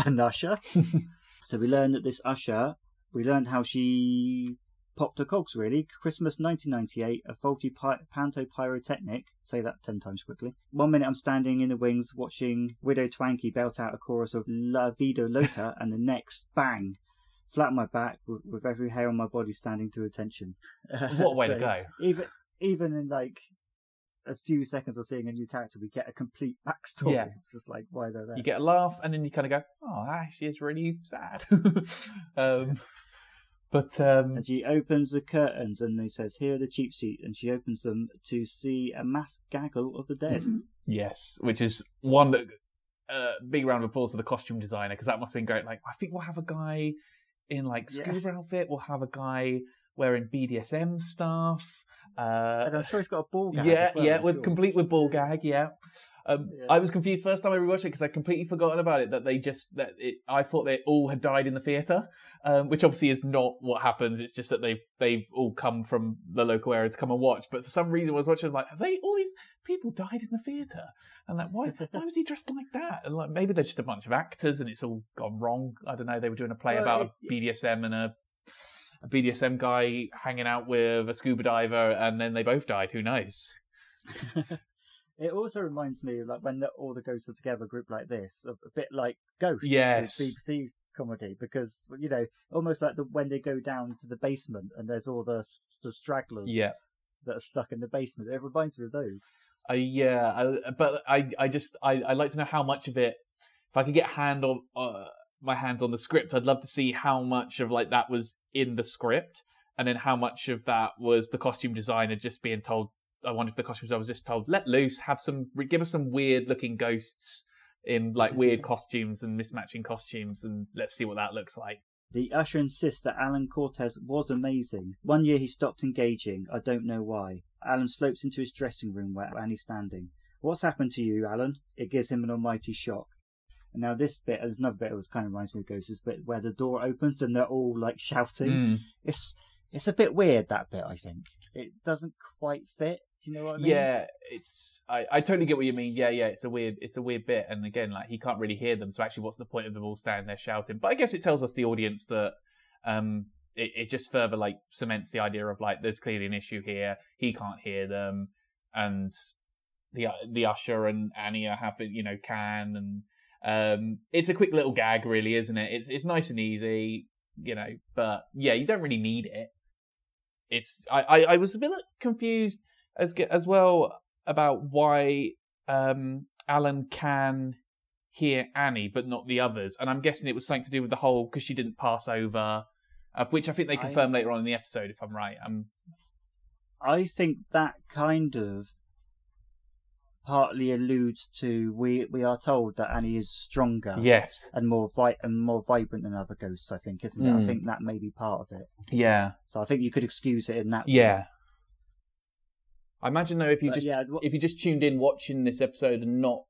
An usher? <laughs> So we learned that this usher, we learned how she popped her cogs really. Christmas 1998, a faulty pi- panto pyrotechnic. Say that 10 times quickly. One minute I'm standing in the wings watching Widow Twankey belt out a chorus of La Vida Loca, <laughs> and the next, bang, flat on my back with, with, every hair on my body standing to attention. What way <laughs> so to go. Even, even in like a few seconds of seeing a new character, we get a complete backstory. Yeah. It's just like why they're there. You get a laugh, and then you kind of go, "Oh, that actually is really sad." <laughs> um, but um, And she opens the curtains and he says, Here are the cheap seats. And she opens them to see a mass gaggle of the dead. <laughs> yes, which is one that uh, big round of applause to the costume designer because that must have been great. Like I think we'll have a guy in like scuba Yes. outfit. We'll have a guy wearing BDSM stuff. Uh, And I'm sure he's got a ball gag. yeah, well, yeah, I'm with sure. complete with ball gag. Yeah. Um, Yeah. I was confused first time I rewatched it because I completely forgotten about it. That they just that it, I thought they all had died in the theater, um, which obviously is not what happens. It's just that they've they've all come from the local area to come and watch. But for some reason, I was watching like, have they all these people died in the theater? And like, why why was he dressed like that? And like, maybe they're just a bunch of actors and it's all gone wrong. I don't know. They were doing a play Well, about it- a BDSM and a a BDSM guy hanging out with a scuba diver, and then they both died. Who knows? <laughs> It also reminds me of like when the, all the ghosts are together, a group like this, of a bit like Ghosts, Yes. BBC comedy, because you know, almost like the when they go down to the basement and there's all the, the stragglers Yeah. that are stuck in the basement. It reminds me of those. Uh, yeah, I, but I, I just, I, I'd like to know how much of it. If I could get hand on, uh, my hands on the script, I'd love to see how much of like that was in the script, and then how much of that was the costume designer just being told. I wonder if the costume designer was just told, "Let loose, have some, give us some weird looking ghosts in like <laughs> weird costumes and mismatching costumes, and let's see what that looks like." The usher insists that Alan Cortez was amazing. One year he stopped engaging. I don't know why. Alan slopes into his dressing room where Annie's standing. What's happened to you, Alan? It gives him an almighty shock. And now this bit, there's another bit that was kind of reminds me of Ghosts, bit where the door opens and they're all like shouting. Mm. It's it's a bit weird that bit. I think it doesn't quite fit. Do you know what I mean? Yeah, it's I, I totally get what you mean. Yeah, yeah, it's a weird it's a weird bit, and again, like he can't really hear them. So actually, what's the point of them all standing there shouting? But I guess it tells us the audience that um it, it just further like cements the idea of like there's clearly an issue here. He can't hear them, and the the usher and Annie are having you know can and um it's a quick little gag really, isn't it? It's it's nice and easy, you know. But yeah, you don't really need it. It's I I, I was a bit confused as as well about why um, Alan can hear Annie but not the others, and I'm guessing it was something to do with the whole because she didn't pass over, of which I think they I- confirm later on in the episode, if I'm right. Um, I think that kind of partly alludes to we we are told that Annie is stronger. yes, and more vi- and more vibrant than other ghosts. I think, isn't it? I Mm. think that may be part of it. yeah, So I think you could excuse it in that. way. yeah. I imagine though if you But just yeah, if you just tuned in watching this episode and not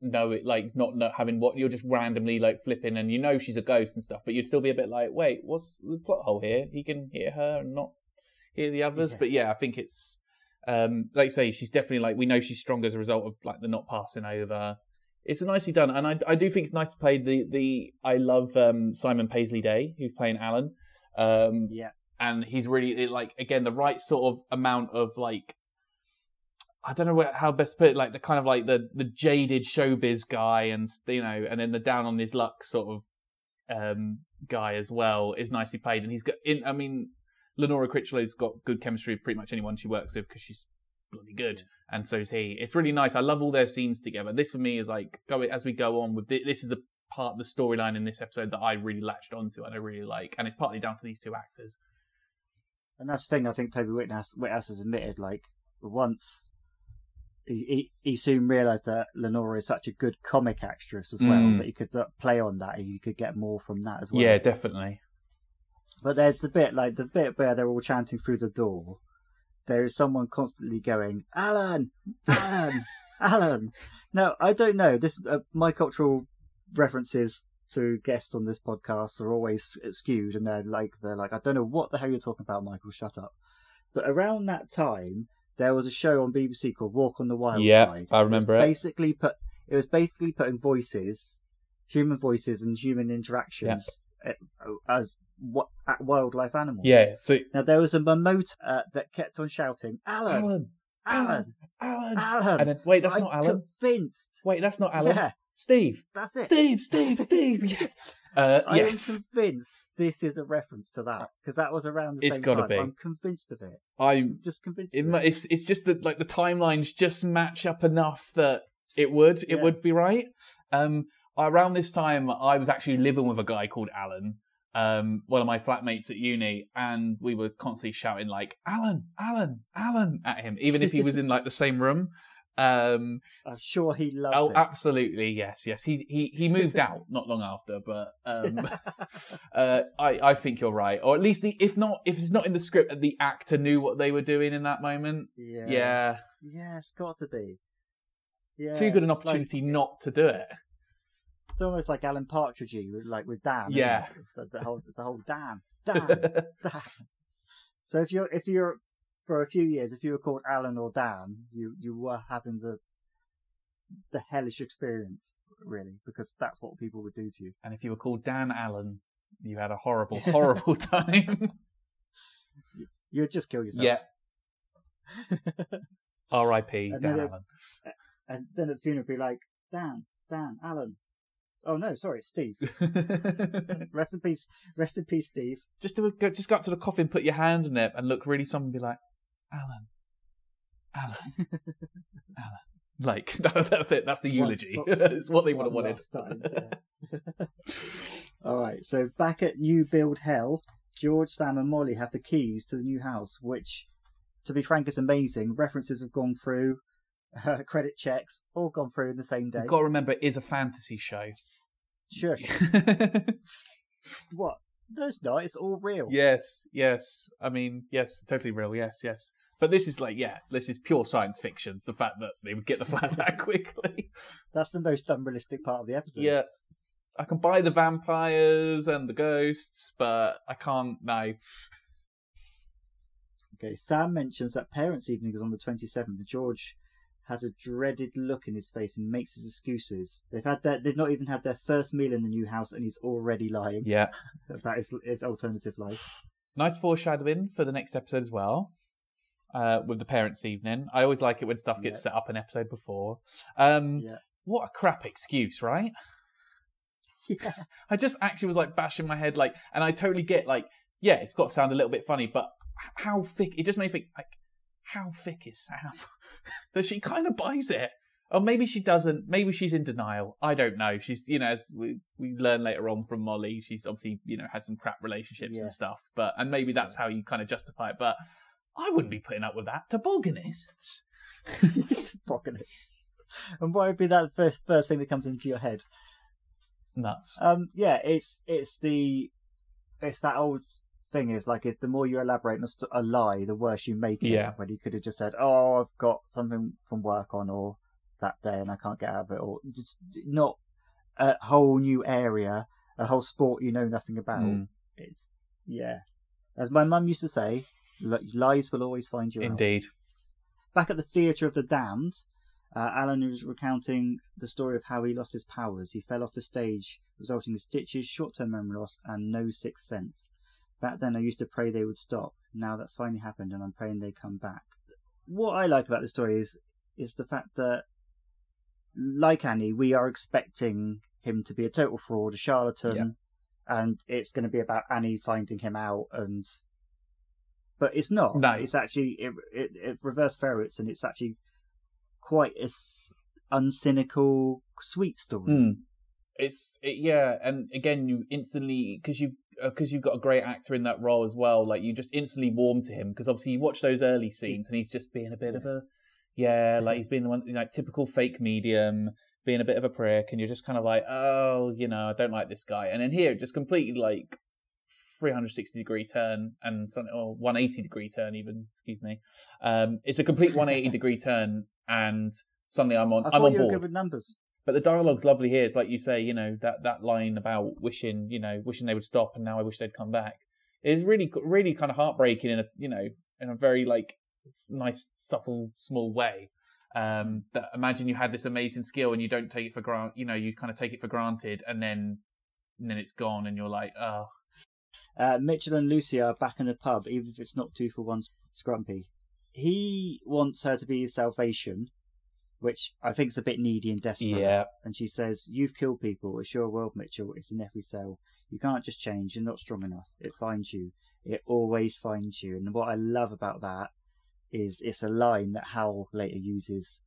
know it like not know, having what you're just randomly like flipping and you know she's a ghost and stuff but you'd still be a bit like wait what's the plot hole here he can hear her and not hear the others Yeah. but yeah i think it's um like you say she's definitely like we know she's strong as a result of like the not passing over. It's nicely done and i, I do think it's nice to play the the i love um simon paisley day who's playing alan um yeah, and he's really it, like again the right sort of amount of like I don't know how best to put it, like the kind of like the the jaded showbiz guy, and you know, and then the down on his luck sort of um, guy as well is nicely played, and he's got in. I mean, Lenora Crichlow's got good chemistry with pretty much anyone she works with because she's bloody good, and so's he. It's really nice. I love all their scenes together. This for me is like go as we go on with thi- this is the part of the storyline in this episode that I really latched onto and I really like, and it's partly down to these two actors. and that's the thing. I think Toby Whithouse, Whithouse has admitted. Like once he, he he soon realised that Lenora is such a good comic actress as well Mm. that he could uh, play on that. And he could get more from that as well. Yeah, definitely. But there's a bit like the bit where they're all chanting through the door. There is someone constantly going, "Alan, Alan, <laughs> Alan." Now I don't know. This uh, my cultural references to guests on this podcast are always skewed, and they're like they're like, "I don't know what the hell you're talking about, Michael. Shut up." But around that time, there was a show on BBC called Walk on the Wild Yeah, Side. I remember it. it. Basically, put it was basically putting voices, human voices, and human interactions uh, as what wildlife animals. Yeah. So Now there was a mimosa uh, that kept on shouting, "Alan, Alan, Alan, Alan, Alan." and then wait, that's I'm not Alan. Convinced. Wait, that's not Alan. Yeah, Steve. that's it. Steve. Steve. Steve. <laughs> yes. Uh, I yes. am convinced this is a reference to that because that was around the It's same gotta time. be. I'm convinced of it. I'm. I'm just convinced. It, it. it's it's just that like the timelines just match up enough that it would it Yeah. would be right. Um, around this time, I was actually living with a guy called Alan. Um, one of my flatmates at uni, and we were constantly shouting like "Alan, Alan, Alan" at him, even if he was in like the same room. Um, I'm sure he loved oh, it. absolutely, yes, yes. He he he moved <laughs> out not long after, but um, <laughs> uh, I I think you're right, or at least the if not if it's not in the script, the actor knew what they were doing in that moment. yeah. Yeah, Yeah, it's got to be. Yeah. too good an like, opportunity not to do it. It's almost like Alan Partridgey, with, like with Dan. Yeah. it? It's the, the whole, it's the whole Dan, Dan, <laughs> Dan. So if you're if you're for a few years, if you were called Alan or Dan, you you were having the the hellish experience, really, because that's what people would do to you. and if you were called Dan Allen, you had a horrible, horrible <laughs> time. You'd just kill yourself. yeah. <laughs> R.I.P. Dan Allen. And then at the funeral, be like, Dan, Dan, Alan. Oh no, sorry, Steve. <laughs> <laughs> Rest in peace, rest in peace, Steve. just do a, go, just go up to the coffin, put your hand on it, and look really someone and be like, Alan, Alan, <laughs> Alan. Like that's it. That's the eulogy. one- it's what they would have wanted. time, yeah. All right, so back at New Build Hell, George, Sam, and Molly have the keys to the new house, which, to be frank, is amazing. References have gone through, uh, <laughs> credit checks all gone through in the same day. You've got to remember, it is a fantasy show. Shush. <laughs> What? No, it's not. It's all real. yes, yes. I mean, yes, totally real. Yes, yes. But this is like, yeah, this is pure science fiction. The fact that they would get the flat <laughs> that quickly. That's the most unrealistic part of the episode. yeah. I can buy the vampires and the ghosts, but I can't. No. Okay, Sam mentions that parents' evening is on the 27th. George has a dreaded look in his face and makes his excuses. They've had their, they've not even had their first meal in the new house, and he's already lying Yeah. <laughs> about his, his alternative life. Nice foreshadowing for the next episode as well. Uh, with the parents' evening, I always like it when stuff gets Yeah. set up an episode before. Um, Yeah. What a crap excuse, right? <laughs> Yeah. I just actually was like bashing my head, like, and I totally get like, yeah, it's got to sound a little bit funny, but how thick? It just made me think like, how thick is Sam? <laughs> that she kind of buys it, or maybe she doesn't. Maybe she's in denial. I don't know. She's, you know, as we we learn later on from Molly, she's obviously you know had some crap relationships and stuff, but and maybe that's how you kind of justify it. But I wouldn't be putting up with that. Tobogganists. <laughs> Tobogganists. And why would be that the first first thing that comes into your head? Nuts. Um, yeah, it's it's the it's that old thing is like if the more you elaborate on a, st- a lie, the worse you make it. Yeah. When you could have just said, "Oh, I've got something from work on," or that day and I can't get out of it, or just not a whole new area, a whole sport you know nothing about. Mm, It's yeah, as my mum used to say, lies will always find you out. indeed. Back at the Theatre of the Damned, uh, Alan was recounting the story of how he lost his powers. He fell off the stage, resulting in stitches, short term memory loss, and no sixth sense. Back then, I used to pray they would stop. Now that's finally happened, and I'm praying they come back. What I like about the story is is the fact that, like Annie, we are expecting him to be a total fraud, a charlatan, and it's going to be about Annie finding him out and but it's not. No. It's actually it, it, it reverse ferrets, and it's actually quite a s- uncynical, sweet story. Mm. It's it, yeah, and again, you instantly because you've because you've got a great actor in that role as well. Like you just instantly warm to him because obviously you watch those early scenes and he's just being a bit of a yeah, like he's being the one like typical fake medium, being a bit of a prick, and you're just kind of like, oh, you know, I don't like this guy. And then here, just completely like 360 degree turn and something or 180 degree turn even. Excuse me. Um, it's a complete 180 degree turn, and suddenly I'm on I I'm on board. good with numbers. But the dialogue's lovely here. It's like you say, you know, that, that line about wishing, you know, wishing they would stop and now I wish they'd come back. It's really, really kind of heartbreaking in a, you know, in a very like nice, subtle, small way. Um, that imagine you had this amazing skill and you don't take it for granted, you know, you kind of take it for granted and then, and then it's gone and you're like, oh, Uh, Mitchell and Lucy are back in the pub, even if it's not two for one scrumpy. He wants her to be his salvation, which I think is a bit needy and desperate. yeah, And she says, You've killed people. It's your world, Mitchell. It's in every cell. You can't just change. You're not strong enough. It finds you. It always finds you. And what I love about that is it's a line that Hal later uses.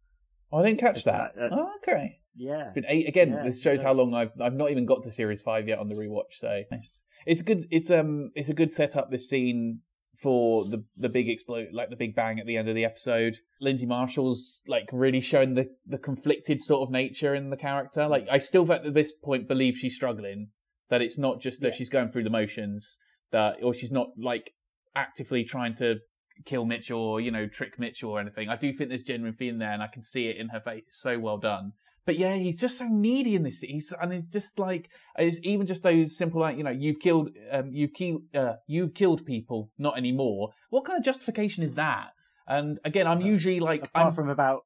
I didn't catch that. that- uh, oh, okay. Yeah. It's been eight again. Yeah, this shows how long I've I've not even got to series five yet on the rewatch. So nice. It's good. It's um it's a good setup. This scene for the the big explode, like the big bang at the end of the episode. Lyndsey Marshal's like really showing the the conflicted sort of nature in the character. Like I still at this point believe she's struggling. That it's not just that Yeah. she's going through the motions. That or she's not like actively trying to kill Mitchell or you know trick Mitchell or anything. I do think there's genuine feeling there, and I can see it in her face. So well done. But yeah, he's just so needy in this. He's and it's just like it's even just those simple like you know you've killed um, you've killed uh, you've killed people, not anymore. What kind of justification is that? And again, I'm usually like apart I'm, from about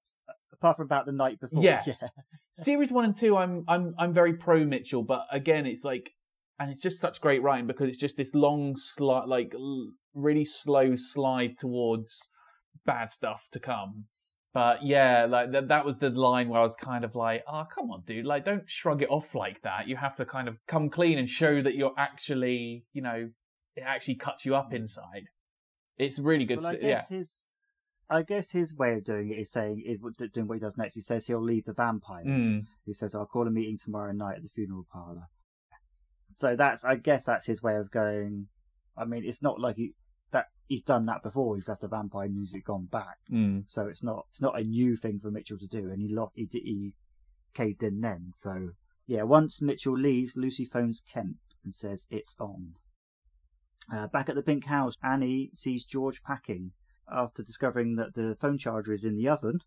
apart from about the night before. Yeah. yeah. series one and two. I'm I'm I'm very pro Mitchell, but again, it's like and it's just such great writing because it's just this long slide, like l- really slow slide towards bad stuff to come. But yeah, like that that was the line where I was kind of like, oh come on, dude, like don't shrug it off like that. You have to kind of come clean and show that you're actually, you know, it actually cuts you up inside. It's really good. Well, I s- yeah. his, I guess his way of doing it is saying is doing what he does next. He says he'll leave the vampires. Mm. He says I'll call a meeting tomorrow night at the funeral parlor. So that's, I guess, that's his way of going. I mean, it's not like he he's done that before. He's left the vampire music gone back, Mm. so it's not it's not a new thing for Mitchell to do. And he lo- he, he caved in then. So yeah, once Mitchell leaves, Lucy phones Kemp and says it's on. Uh, back at the pink house, Annie sees George packing. After discovering that the phone charger is in the oven,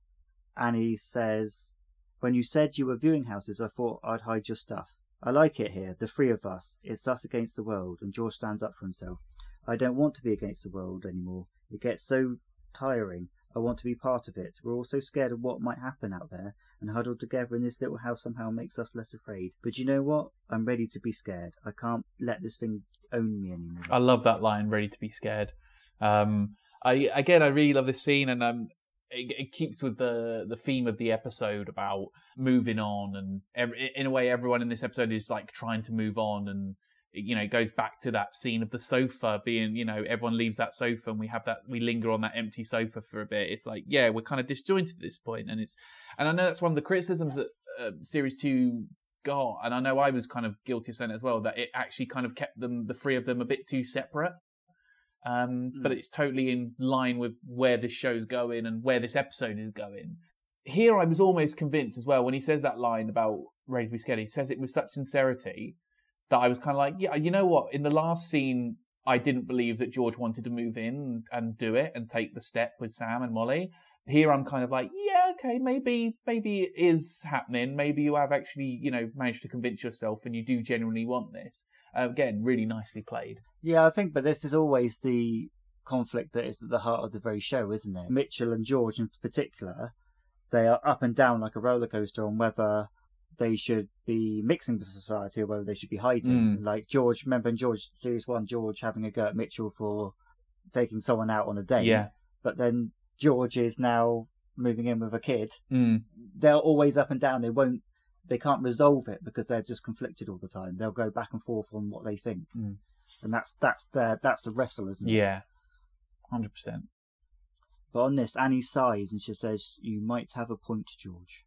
Annie says, When you said you were viewing houses, I thought I'd hide your stuff. I like it here, the three of us. It's us against the world, and George stands up for himself. I don't want to be against the world anymore. It gets so tiring. I want to be part of it. We're all so scared of what might happen out there, and huddled together in this little house somehow makes us less afraid. But you know what? I'm ready to be scared. I can't let this thing own me anymore. I love that line, ready to be scared. Um, I again, I really love this scene, and um, it, it keeps with the the theme of the episode about moving on, and every, in a way, everyone in this episode is like trying to move on, and you know, it goes back to that scene of the sofa being, you know, everyone leaves that sofa, and we have that, we linger on that empty sofa for a bit. It's like, yeah, we're kind of disjointed at this point, and it's, and I know that's one of the criticisms that uh, series two got, and I know I was kind of guilty of saying it as well that it actually kind of kept them, the three of them, a bit too separate. Um, But it's totally in line with where this show's going and where this episode is going. Here, I was almost convinced as well when he says that line about ready to be scared. He says it with such sincerity that I was kind of like, yeah, you know what? In the last scene, I didn't believe that George wanted to move in and, do it and take the step with Sam and Molly. Here, I'm kind of like, yeah, okay, maybe, maybe it is happening. Maybe you have actually, you know, managed to convince yourself and you do genuinely want this. Uh, again, really nicely played. Yeah, I think, but this is always the conflict that is at the heart of the very show, isn't it? Mitchell and George, in particular, they are up and down like a roller coaster on whether they should be mixing with society or whether they should be hiding. Mm. Like George, remember in George series one, George having a go at Mitchell for taking someone out on a date. Yeah. But then George is now moving in with a kid. Mm. They're always up and down. They won't. They can't resolve it because they're just conflicted all the time. They'll go back and forth on what they think, Mm. and that's that's the that's the wrestle, isn't it? Yeah. 100%. But on this, Annie sighs and she says, You might have a point, George.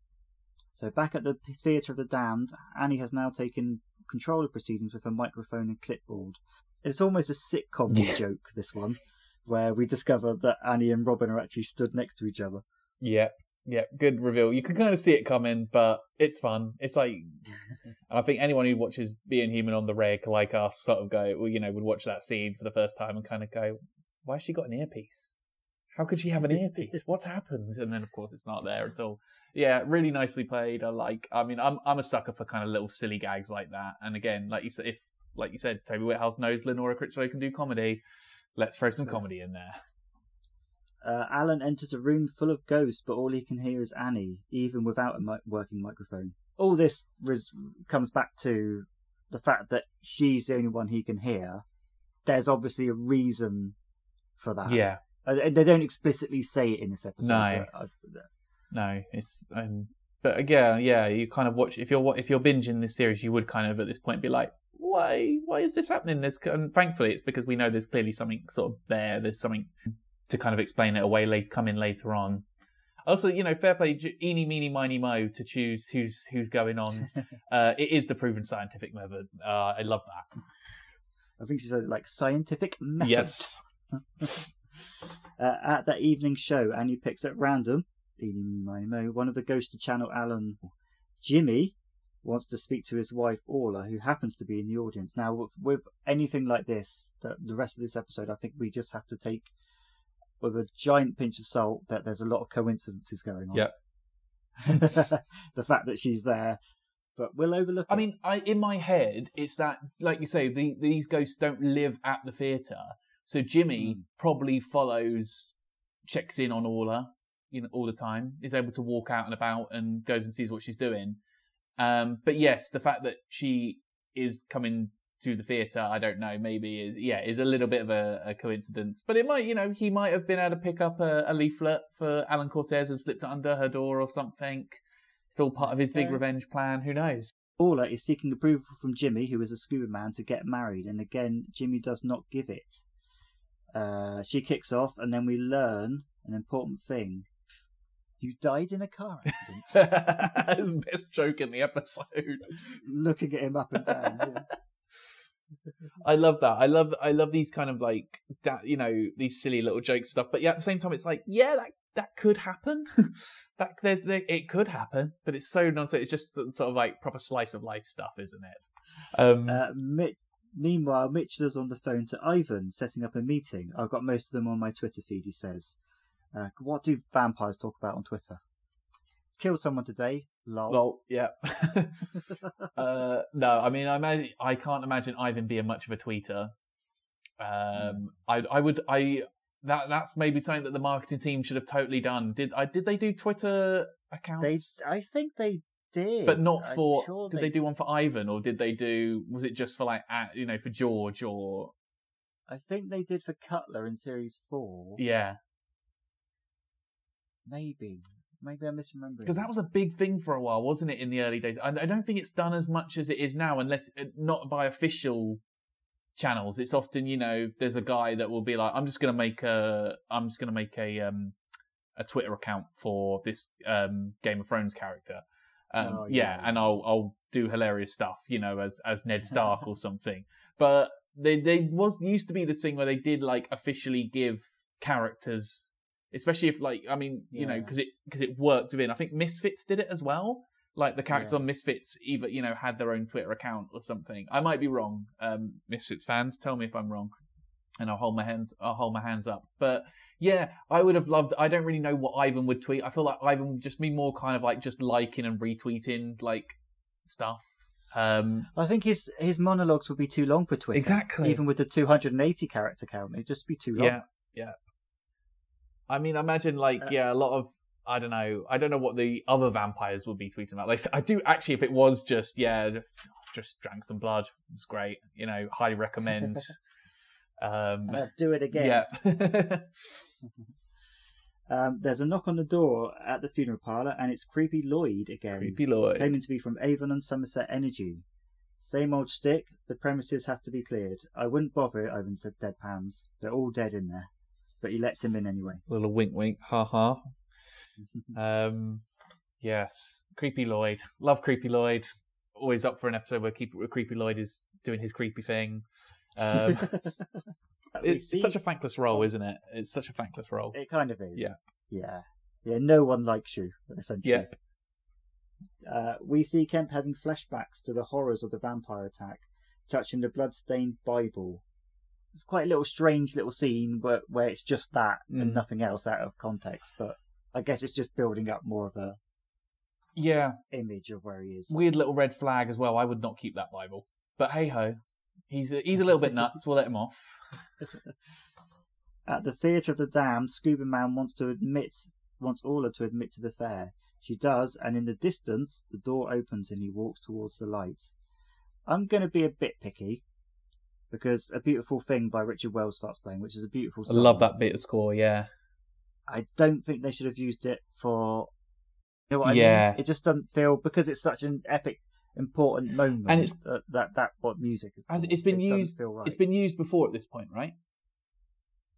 So back at the Theatre of the Damned, Annie has now taken control of proceedings with a microphone and clipboard. It's almost a sitcom Yeah. joke, this one, where we discover that Annie and Robin are actually stood next to each other. Yeah, yeah, good reveal. You can kind of see it coming, but it's fun. It's like, <laughs> and I think anyone who watches Being Human on the reg, like us, sort of go, well, you know, would watch that scene for the first time and kind of go, why has she got an earpiece? How could she have an earpiece? What's happened? And then, of course, it's not there at all. Yeah, really nicely played. I like. I mean, I'm I'm a sucker for kind of little silly gags like that. And again, like you said, it's like you said, Toby Whithouse knows Lenora Crichlow can do comedy. Let's throw some comedy in there. Uh, Alan enters a room full of ghosts, but all he can hear is Annie, even without a mi- working microphone. All this res- comes back to the fact that she's the only one he can hear. There's obviously a reason for that. Yeah. Uh, they don't explicitly say it in this episode. No. but, uh, No, it's um, but again, yeah, you kind of watch if you're if you're binging this series, you would kind of at this point be like, why why is this happening? This and thankfully it's because we know there's clearly something sort of there. There's something to kind of explain it away late come in later on. Also, you know, fair play, eeny, meeny, miny, mo to choose who's who's going on. <laughs> uh, it is the proven scientific method. Uh, I love that. I think she said like scientific method. Yes. <laughs> Uh, at that evening show, Annie picks at random, eeny, meeny, miny, mo, one of the ghosts to channel Alan. Jimmy wants to speak to his wife Orla, who happens to be in the audience. Now, with, with anything like this, the, the rest of this episode, I think we just have to take with a giant pinch of salt that there's a lot of coincidences going on. Yep. <laughs> the fact that she's there, but we'll overlook. I it. mean, I in my head, it's that, like you say, the, these ghosts don't live at the theatre. So Jimmy Mm. probably follows, checks in on Orla, you know, all the time. Is able to walk out and about and goes and sees what she's doing. Um, but yes, the fact that she is coming to the theatre, I don't know, maybe is yeah, is a little bit of a, a coincidence. But it might, you know, he might have been able to pick up a, a leaflet for Alan Cortez and slipped it under her door or something. It's all part of his big Yeah. revenge plan. Who knows? Orla is seeking approval from Jimmy, who is a scuba man, to get married, and again, Jimmy does not give it. Uh, she kicks off, and then we learn an important thing. You died in a car accident. <laughs> His best joke in the episode. Looking at him up and down. yeah. <laughs> I love that. I love I love these kind of like da- you know these silly little joke stuff. But yeah, at the same time, it's like yeah, that that could happen. <laughs> that there, there, it could happen, but it's so nonsense. It's just sort of like proper slice of life stuff, isn't it? Um, Uh, Mi- meanwhile, Mitchell is on the phone to Ivan, setting up a meeting. I've got most of them on my Twitter feed, he says. Uh, what do vampires talk about on Twitter? Killed someone today. Lol. well, yeah. <laughs> uh, no, I mean, I imagine, I can't imagine Ivan being much of a tweeter. Um, I I would I that that's maybe something that the marketing team should have totally done. Did I did they do Twitter accounts? They, I think they did, but not for. sure did they... do one for Ivan, or did they do? Was it just for like, you know, for George, or I think they did for Cutler in series four. yeah? Maybe, maybe I'm misremembering. Because that was a big thing for a while, wasn't it? In the early days, I, I don't think it's done as much as it is now, unless uh, not by official channels. It's often, you know, there's a guy that will be like, I'm just gonna make a, I'm just gonna make a um a Twitter account for this um Game of Thrones character. Um, Oh, yeah, yeah, and. I'll I'll do hilarious stuff, you know, as as Ned <laughs> Stark or something. But they they was used to be this thing where they did like officially give characters, especially if like I mean you know because it because it worked within. I think Misfits did it as well. Like the characters Yeah. on Misfits, either you know had their own Twitter account or something. I might be wrong. Um, Misfits fans, tell me if I'm wrong, and I'll hold my hands. I'll hold my hands up. But yeah, I would have loved. I don't really know what Ivan would tweet. I feel like Ivan would just be more kind of like just liking and retweeting like stuff. Um, I think his his monologues would be too long for Twitter. Exactly. Even with the 280 character count, it'd just be too long. Yeah, yeah. I mean, imagine like Uh, yeah, a lot of I don't know. I don't know what the other vampires would be tweeting about. Like I do actually, if it was just yeah, just drank some blood, it was great. You know, highly recommend. <laughs> um, Uh, do it again. yeah. <laughs> Um, there's a knock on the door at the funeral parlour, and it's Creepy Lloyd again, Creepy Lloyd. claiming to be from Avon and Somerset Energy. Same old stick. The premises have to be cleared. I wouldn't bother. Ivan said, deadpans. They're all dead in there, but he lets him in anyway. Little wink, wink, ha ha. <laughs> Um, yes, Creepy Lloyd. Love Creepy Lloyd. Always up for an episode where, keep, where Creepy Lloyd is doing his creepy thing. Um, <laughs> it's see- such a thankless role, isn't it? It's such a thankless role. It kind of is. Yeah. Yeah. Yeah, no one likes you, essentially. Yep. Uh, we see Kemp having flashbacks to the horrors of the vampire attack, touching the blood-stained Bible. It's quite a little strange little scene where, where it's just that and Mm. nothing else out of context, but I guess it's just building up more of a Yeah, image of where he is. weird little red flag as well. I would not keep that Bible, but hey ho, he's a, he's a little bit <laughs> nuts. We'll let him off. At the Theatre of the Damned, Scuba Man wants to admit wants Orla to admit to the fair. She does, and in the distance, the door opens and he walks towards the lights. I'm going to be a bit picky because "A Beautiful Thing" by Richard Wells starts playing, which is a beautiful I love that bit of score. Yeah, I don't think they should have used it for. You know what I Yeah. mean? It just doesn't feel because it's such an epic, important moment. And it's- that that, that what music is. Has, it's been It used- Feel right. it's been used before at this point, right?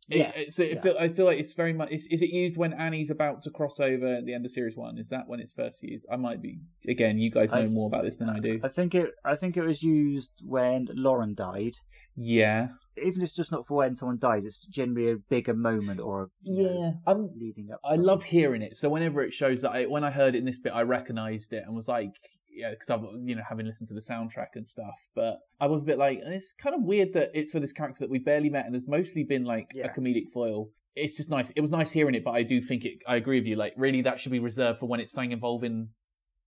It- Yeah, it's, it yeah. feel, I feel like it's very much. Is, is it used when Annie's about to cross over at the end of series one? Is that when it's first used? I might be. Again, you guys know I- more about this than I do. I think it. I think it was used when Lauren died. yeah, Even if it's just not for when someone dies, it's generally a bigger moment or a, you know, yeah. I'm leading up. I something. love hearing it. So whenever it shows that, I, when I heard it in this bit, I recognised it and was like, yeah, because I've you know having listened to the soundtrack and stuff. But I was a bit like, it's kind of weird that it's for this character that we barely met and has mostly been like Yeah. a comedic foil. It's just nice. It was nice hearing it, but I do think it. I agree with you. Like, really, that should be reserved for when it's something involving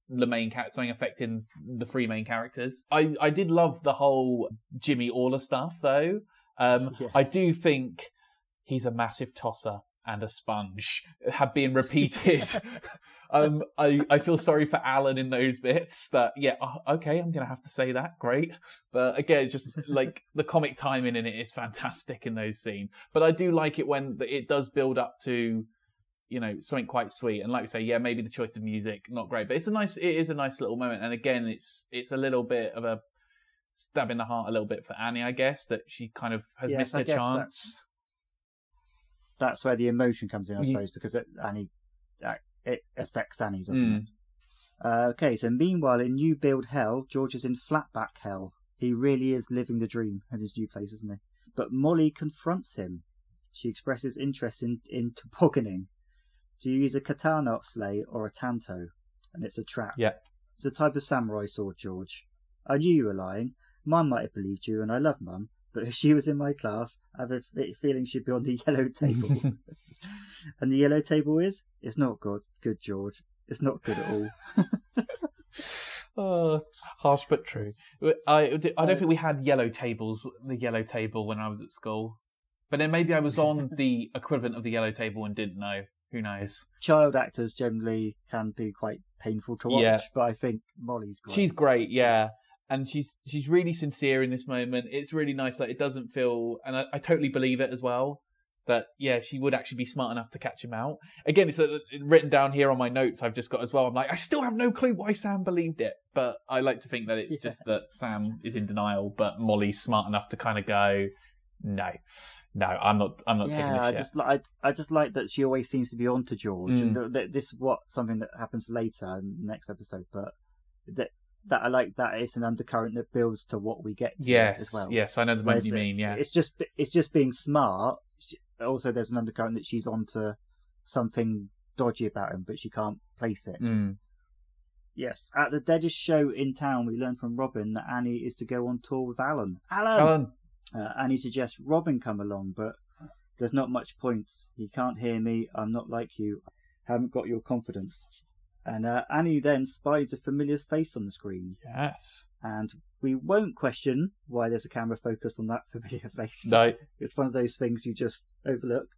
the main cat, something affecting the three main characters. I I did love the whole Jimmy Orla stuff though. Um, <laughs> Yeah. I do think he's a massive tosser and a sponge have been repeated. <laughs> um, I, I feel sorry for Alan in those bits that, yeah, oh, okay, I'm going to have to say that. Great. But again, it's just like the comic timing in it is fantastic in those scenes. But I do like it when it does build up to, you know, something quite sweet. And like we say, yeah, maybe the choice of music, not great, but it's a nice, it is a nice little moment. And again, it's, it's a little bit of a stab in the heart a little bit for Annie, I guess, that she kind of has Yes, missed I her chance. That's where the emotion comes in, I Ye- suppose, because it, Annie, that- it affects Annie, doesn't Mm. it? Uh, okay, so meanwhile, in New Build Hell, George is in Flatback Hell. He really is living the dream at his new place, isn't he? But Molly confronts him. She expresses interest in, in tobogganing. Do you use a katana sleigh or a tanto? And it's a trap. Yeah. It's a type of samurai sword, George. I knew you were lying. Mum might have believed you, and I love Mum, but if she was in my class, I have a feeling she'd be on the <laughs> yellow table. <laughs> and the yellow table is? It's not good, good, George. It's not good at all. <laughs> Oh, harsh but true. I, I don't think we had yellow tables, the yellow table when I was at school. But then maybe I was on the equivalent of the yellow table and didn't know. Who knows? Child actors generally can be quite painful to watch, Yeah. but I think Molly's great. She's great, yeah. And she's she's really sincere in this moment. It's really nice. Like it doesn't feel, and I, I totally believe it as well. That yeah, she would actually be smart enough to catch him out. Again, it's uh, written down here on my notes. I've just got as well. I'm like, I still have no clue why Sam believed it, but I like to think that it's Yeah. just that Sam is in denial, but Molly's smart enough to kind of go, no, no, I'm not. I'm not taking yeah, this I shit. just like I, I just like that she always seems to be on to George, and Mm. th- th- this is what something that happens later in the next episode. But that that I like that it's an undercurrent that builds to what we get to Yes, as well. yes, I know the moment you mean. Yeah, It's just it's just being smart. Also, there's an undercurrent that she's onto something dodgy about him, but she can't place it. Mm. Yes, at the deadest show in town, we learn from Robin that Annie is to go on tour with Alan. Alan. Alan, Uh, Annie suggests Robin come along, but there's not much point. He can't hear me. I'm not like you. Haven't got your confidence. And uh, Annie then spies a familiar face on the screen, yes, and we won't question why there's a camera focused on that <laughs> familiar face. no, It's one of those things you just overlook.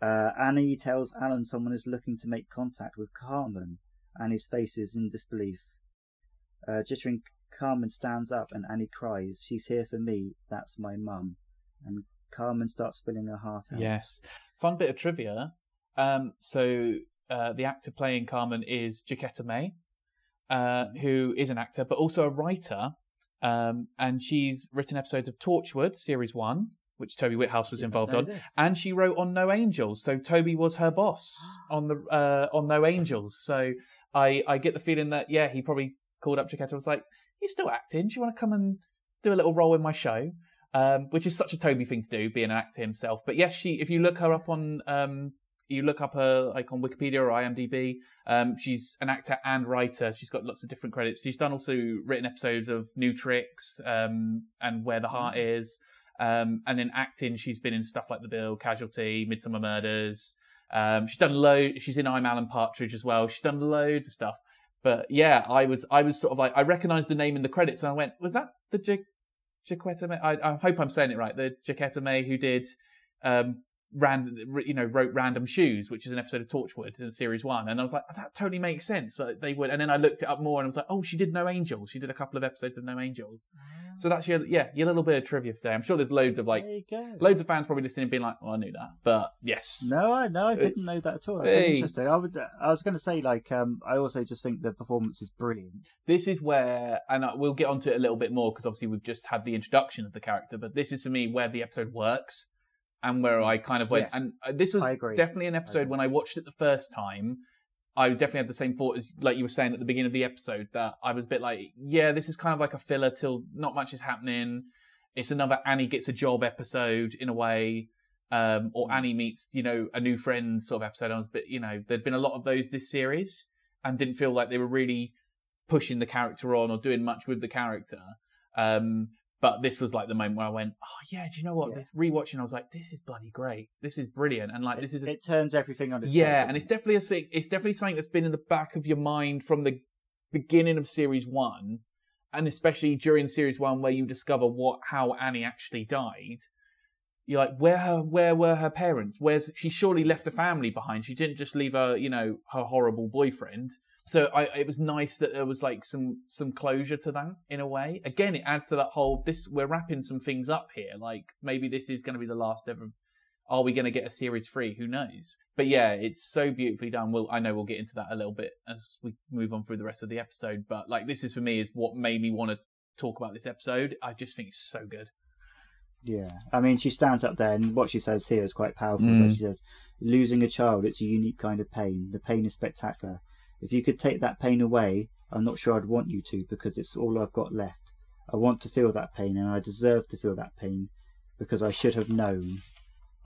Uh, Annie tells Alan someone is looking to make contact with Carmen. and his face is in disbelief. Uh, jittering, Carmen stands up and Annie cries, She's here for me, that's my mum. And Carmen starts spilling her heart out. Yes. Fun bit of trivia. Um, so uh, the actor playing Carmen is Jacquetta May, uh, who is an actor but also a writer. Um, and she's written episodes of Torchwood, series one, which Toby Whithouse was involved on, this. and she wrote on No Angels. So Toby was her boss <gasps> on the uh, on No Angels. So I I get the feeling that yeah, he probably called up Jacquetta and was like, "You're still acting? Do you want to come and do a little role in my show?" Um, which is such a Toby thing to do, being an actor himself. But yes, she if you look her up on um, you look up her like on Wikipedia or IMDb, um, she's an actor and writer. She's got lots of different credits. She's done also written episodes of New Tricks um, and Where the Heart Is. Um, and in acting, she's been in stuff like The Bill, Casualty, Midsomer Murders. Um, she's done load. She's in I'm Alan Partridge as well. She's done loads of stuff. But yeah, I was I was sort of like I recognised the name in the credits and I went, was that the Ja- Jacquetta May? I, I hope I'm saying it right. The Jacquetta May who did um, ran you know wrote Random Shoes, which is an episode of Torchwood in series one, and I was like that totally makes sense. Uh, They would, and then I looked it up more and I was like, oh, she did No Angels. She did a couple of episodes of No Angels. So that's your yeah your little bit of trivia for today. I'm sure there's loads of like there you go. loads of fans probably listening being like, oh, I knew that, but yes, No, I no, I didn't know that at all. That's Hey. interesting. I would, I was going to say, like, um, I also just think the performance is brilliant. this is where, and I- we'll get onto it a little bit more because obviously we've just had the introduction of the character, but this is for me where the episode works and where I kind of went. Yes. And uh, this was definitely an episode agree. when I watched it the first time. I definitely had the same thought as like you were saying at the beginning of the episode that I was a bit like, yeah, this is kind of like a filler till not much is happening. It's another Annie gets a job episode in a way, um, or Annie meets you know a new friend sort of episode. I was a bit, you know, there'd been a lot of those this series, and didn't feel like they were really pushing the character on or doing much with the character. Um, but this was like the moment where I went, oh yeah, do you know what? Yeah. This rewatching, I was like, this is bloody great. This is brilliant, and like this is a it turns everything on its yeah, head, and it's it? definitely a thing. It's definitely something that's been in the back of your mind from the beginning of series one, and especially during series one where you discover what how Annie actually died. You're like, where her where were her parents? Where's she? Surely left a family behind. She didn't just leave her, you know, her horrible boyfriend. So I, it was nice that there was like some some closure to that in a way. Again, it adds to that whole this we're wrapping some things up here. Like maybe this is going to be the last ever are we going to get a series three? Who knows? But yeah, it's so beautifully done. We'll, I know we'll get into that a little bit as we move on through the rest of the episode. But like, this is for me is what made me want to talk about this episode. I just think it's so good. Yeah, I mean, she stands up there, and what she says here is quite powerful. Mm. She says, "Losing a child, it's a unique kind of pain. The pain is spectacular. If you could take that pain away, I'm not sure I'd want you to, because it's all I've got left. I want to feel that pain, and I deserve to feel that pain, because I should have known.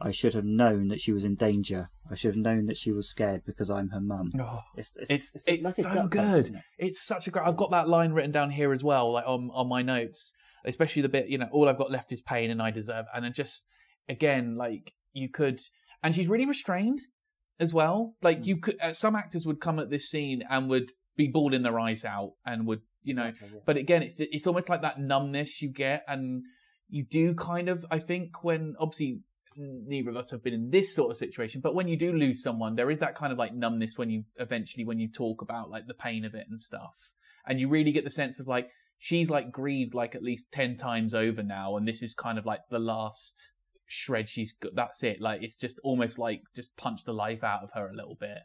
I should have known that she was in danger. I should have known that she was scared because I'm her mum. Oh, It's it's it's, like so gut punch, good. it? It's such a great. I've got that line written down here as well, like on on my notes, especially the bit you know, all I've got left is pain, and I deserve. And then just again, like you could, and she's really restrained as well. Like Mm. you could, uh, some actors would come at this scene and would be bawling their eyes out and would you know Exactly, yeah. but again it's it's almost like that numbness you get and you do kind of i think when obviously neither of us have been in this sort of situation but when you do lose someone there is that kind of like numbness when you eventually when you talk about like the pain of it and stuff and you really get the sense of like she's like grieved like at least 10 times over now and this is kind of like the last shred she's got that's it like it's just almost like just punch the life out of her a little bit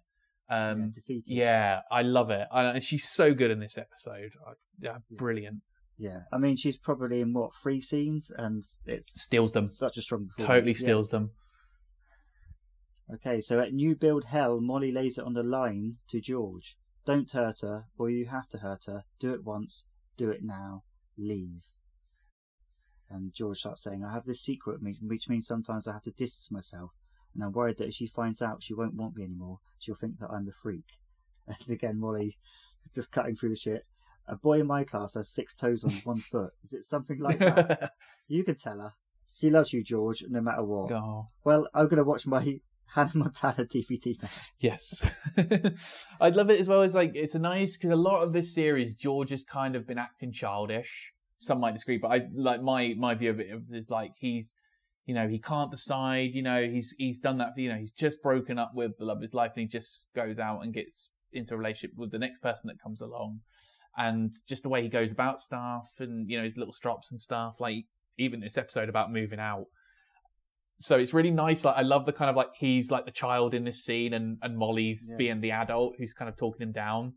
yeah, um defeated. yeah, I love it. I, and she's so good in this episode. I, yeah, brilliant. Yeah, I mean, she's probably in what three scenes, and it's Steals them. such a strong. Totally Yeah. steals them. Okay, so at New Build Hell, Molly lays it on the line to George. Don't hurt her, or you have to hurt her. Do it once, do it now, leave. And George starts saying, I have this secret, which- which means sometimes I have to distance myself, and I'm worried that if she finds out, she won't want me anymore. She'll think that I'm a freak. <laughs> And again, Molly just cutting through the shit. A boy in my class has six toes on one <laughs> foot. Is it something like that? <laughs> you can tell her. She loves you, George, no matter what. oh, Well, I'm going to watch my Hannah Montana DVD now. yes. I'd love it as well as like it's a nice because a lot of this series, George has kind of been acting childish. Some might disagree, but I like my my view of it is like he's, you know, he can't decide. You know, he's he's done that. For, You know, he's just broken up with the love of his life, and he just goes out and gets into a relationship with the next person that comes along, and just the way he goes about stuff, and you know his little strops and stuff. Like even this episode about moving out. So it's really nice. Like I love the kind of like he's like the child in this scene, and and Molly's Yeah. being the adult who's kind of talking him down.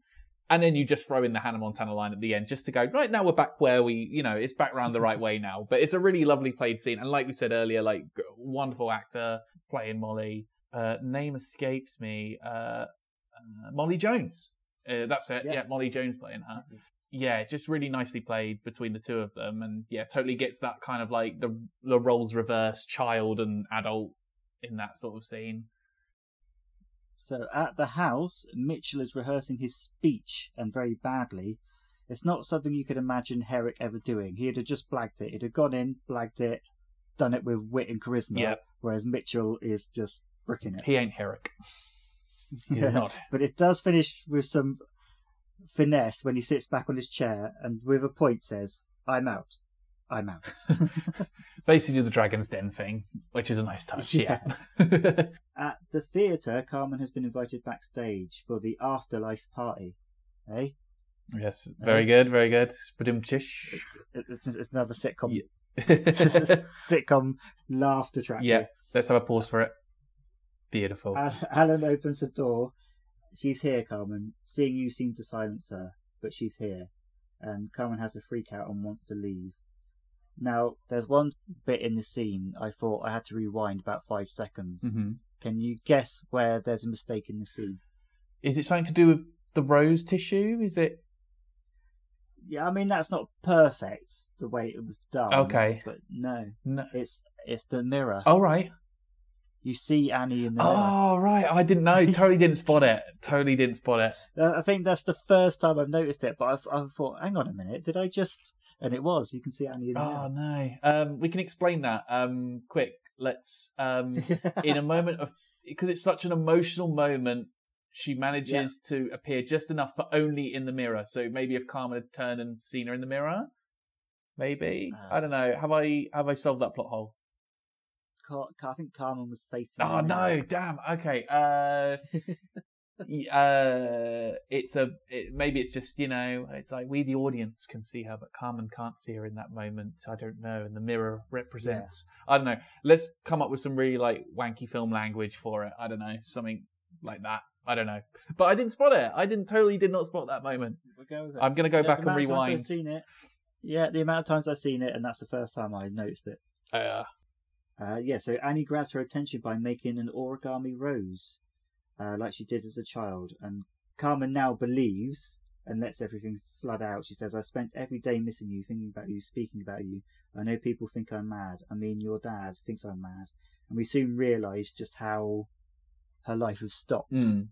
And then you just throw in the Hannah Montana line at the end just to go, right now we're back where we, you know, it's back round the right way now. But it's a really lovely played scene. And like we said earlier, like wonderful actor playing Molly. Uh, name escapes me. Uh, uh, Molly Jones. Uh, that's it. Yeah. Yeah. Molly Jones playing her. Yeah, just really nicely played between the two of them. And yeah, totally gets that kind of like the, the roles reversed child and adult in that sort of scene. So at the house, Mitchell is rehearsing his speech, and very badly. It's not something you could imagine Herrick ever doing. He'd have just blagged it. He'd have gone in, blagged it, done it with wit and charisma, Yeah. whereas Mitchell is just bricking it. He ain't Herrick. <laughs> He's not. But it does finish with some finesse when he sits back on his chair and with a point says, I'm out. I'm out. <laughs> Basically, the Dragon's Den thing, which is a nice touch. Yeah. <laughs> At the theatre, Carmen has been invited backstage for the afterlife party. Eh? yes. Very good. Very good. Badum-chish. It's, it's another sitcom Yeah. <laughs> sitcom laughter track. yeah. here. Let's have a pause for it. Beautiful. Alan opens the door. She's here, Carmen. Seeing you seemed to silence her, but she's here. And Carmen has a freak out and wants to leave. Now, there's one bit in the scene I thought I had to rewind about five seconds. hmm Can you guess where there's a mistake in the scene? Is it something to do with the rose tissue? Is it? Yeah, I mean that's not perfect the way it was done. Okay. but no, No. it's it's the mirror. Oh right. You see Annie in the mirror. Oh right. I didn't know. Totally didn't spot it. <laughs> Totally didn't spot it. Uh, I think that's the first time I've noticed it, but I, I thought, hang on a minute, did I just? And it was. You can see Annie in the Oh no. Um, we can explain that. Um, quick. Let's. Um, <laughs> in a moment of because it's such an emotional moment. She manages to appear just enough, but only in the mirror. So maybe if Carmen had turned and seen her in the mirror, maybe Uh, I don't know. Have I have I solved that plot hole? Car- I think Carmen was facing. Oh no! Damn. Okay. Uh, <laughs> uh, it's a it, maybe it's just you know it's like we the audience can see her, but Carmen can't see her in that moment. I don't know, and the mirror represents. I don't know. Let's come up with some really like wanky film language for it. I don't know something like that. I don't know, but I didn't spot it. I didn't totally did not spot that moment. We'll go with it. I'm gonna go The- back the and amount of times rewind. I've seen it. Yeah, the amount of times I've seen it, and that's the first time I noticed it. Uh, Uh, yeah, so Annie grabs her attention by making an origami rose, uh, like she did as a child. And Carmen now believes and lets everything flood out. She says, I spent every day missing you, thinking about you, speaking about you. I know people think I'm mad. I mean, your dad thinks I'm mad. And we soon realise just how her life has stopped mm,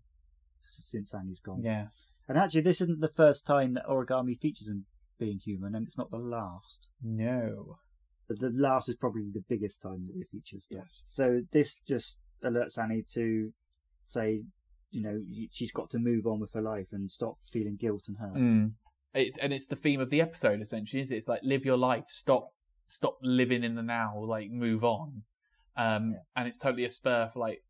since Annie's gone. yes. And actually, this isn't the first time that origami features in being human, and it's not the last. No. The last is probably the biggest time that it features. Yes. So this just alerts Annie to say, you know, she's got to move on with her life and stop feeling guilt and hurt. Mm. It's, and it's the theme of the episode essentially. Is it? It's like live your life, stop, stop living in the now, like move on. Um, Yeah. and it's totally a spur for like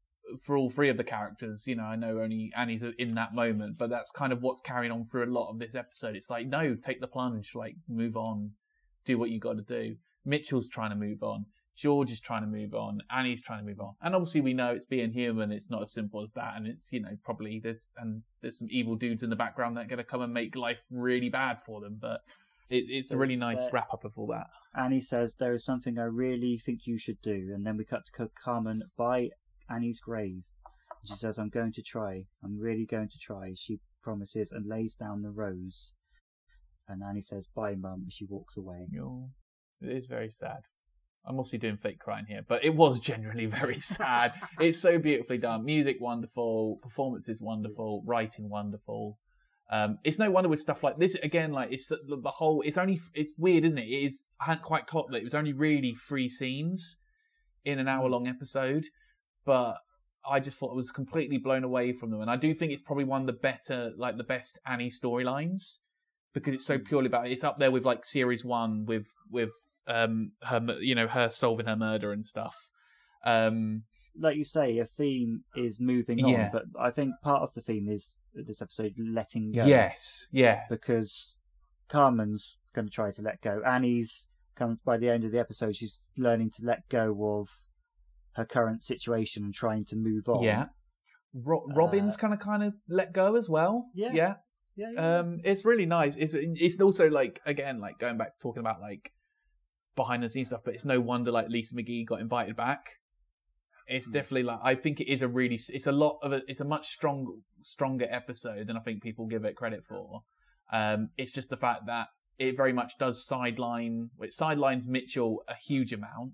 for all three of the characters. You know, I know only Annie's in that moment, but that's kind of what's carrying on through a lot of this episode. It's like no, take the plunge, like move on, do what you got to do. Mitchell's trying to move on. George is trying to move on. Annie's trying to move on. And obviously we know it's being human. It's not as simple as that. And it's, you know, probably there's, and there's some evil dudes in the background that are going to come and make life really bad for them. But it, it's a really nice wrap up of all that. Annie says, There is something I really think you should do. And then we cut to Ca- Carmen by Annie's grave. She says, I'm going to try. I'm really going to try. She promises and lays down the rose. And Annie says, Bye, Mum. And she walks away. Oh, it is very sad. I'm obviously doing fake crying here, but it was genuinely <laughs> very sad. it's so beautifully done. Music wonderful, performances wonderful, writing wonderful. Um, it's no wonder with stuff like this again. Like it's the, the whole. It's only. It's weird, isn't it? It is. I hadn't quite clocked that it was only really three scenes in an hour long episode, but I just thought I was completely blown away from them. And I do think it's probably one of the better, like the best Annie storylines because it's so purely about. It's up there with like series one with with um her you know her solving her murder and stuff. Um, like you say, a theme is moving on, Yeah. but I think part of the theme is this episode letting go. yes, yeah, Because Carmen's going to try to let go. Annie's comes by the end of the episode. She's learning to let go of her current situation and trying to move on. yeah. Ro- Robin's Uh, kind of kind of let go as well. Yeah. yeah. yeah, yeah. Um, it's really nice. It's it's also like again like going back to talking about like behind the scenes stuff, but it's no wonder like Lisa McGee got invited back. It's Mm. definitely like I think it is a really it's a lot of a it's a much strong stronger episode than I think people give it credit for. Um, it's just the fact that it very much does sideline it sidelines Mitchell a huge amount,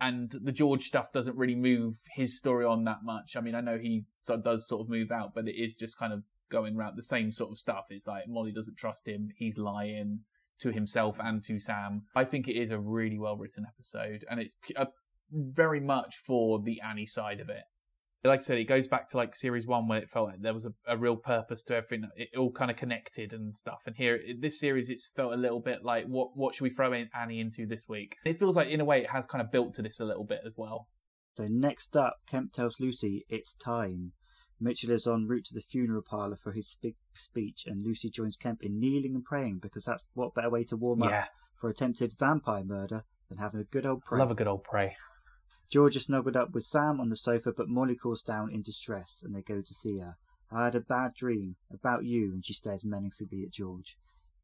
and the George stuff doesn't really move his story on that much. I mean, I know he sort of does sort of move out, but it is just kind of going around the same sort of stuff. It's like Molly doesn't trust him. He's lying to himself and to Sam. I think it is a really well written episode, and it's uh, very much for the Annie side of it. Like I said, it goes back to like series one where it felt like there was a, a real purpose to everything. It all kind of connected and stuff. And here, this series, it's felt a little bit like what what should we throw in Annie into this week? It feels like in a way it has kind of built to this a little bit as well. So next up, Kemp tells Lucy it's time. Mitchell is en route to the funeral parlour for his big speech, and Lucy joins Kemp in kneeling and praying because that's what better way to warm Yeah, up for attempted vampire murder than having a good old pray. love a good old pray. George is snuggled up with Sam on the sofa, but Molly calls down in distress, and they go to see her. I had a bad dream about you, and she stares menacingly at George.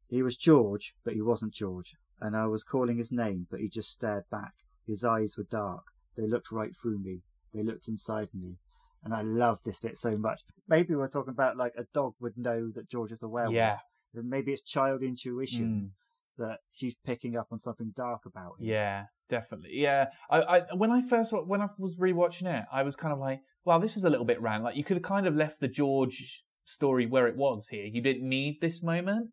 He was George, but he wasn't George. and I was calling his name, but he just stared back. His eyes were dark. They looked right through me. They looked inside me. And I love this bit so much. Maybe we're talking about like a dog would know that George is a werewolf. Yeah. Then maybe it's child intuition hmm. that she's picking up on something dark about him. Yeah, definitely. Yeah, I, I when I first when I was rewatching it, I was kind of like, "Wow, this is a little bit random." Like you could have kind of left the George story where it was here. You didn't need this moment,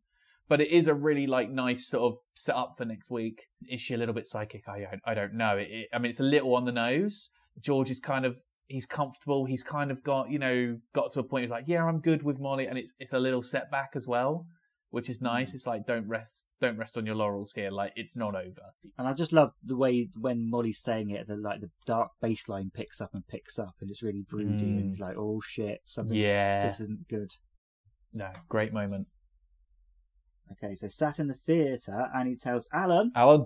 but it is a really like nice sort of set up for next week. Is she a little bit psychic? I don't, I don't know. It, it, I mean, it's a little on the nose. George is kind of he's comfortable. He's kind of got you know got to a point. He's like, "Yeah, I'm good with Molly," and it's it's a little setback as well. Which is nice. It's like don't rest, don't rest on your laurels here. Like it's not over. And I just love the way when Molly's saying it, that like the dark bass line picks up and picks up, and it's really broody, Mm. and it's like, oh shit, something. Yeah. this isn't good. No, great moment. Okay, so sat in the theatre, and he tells Alan Alan.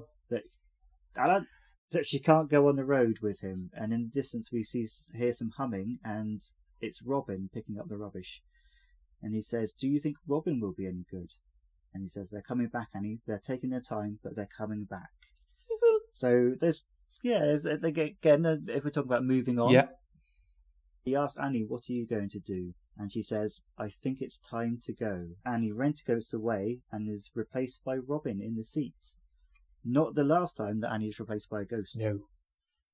Alan that she can't go on the road with him, and in the distance we see hear some humming, and it's Robin picking up the rubbish. And he says, "Do you think Robin will be any good?" And he says, "They're coming back, Annie. They're taking their time, but they're coming back." So there's yeah, there's like, again uh, if we're talking about moving on. Yeah. He asks Annie, "What are you going to do?" And she says, "I think it's time to go." Annie rent-goes away and is replaced by Robin in the seat. Not the last time that Annie is replaced by a ghost. No,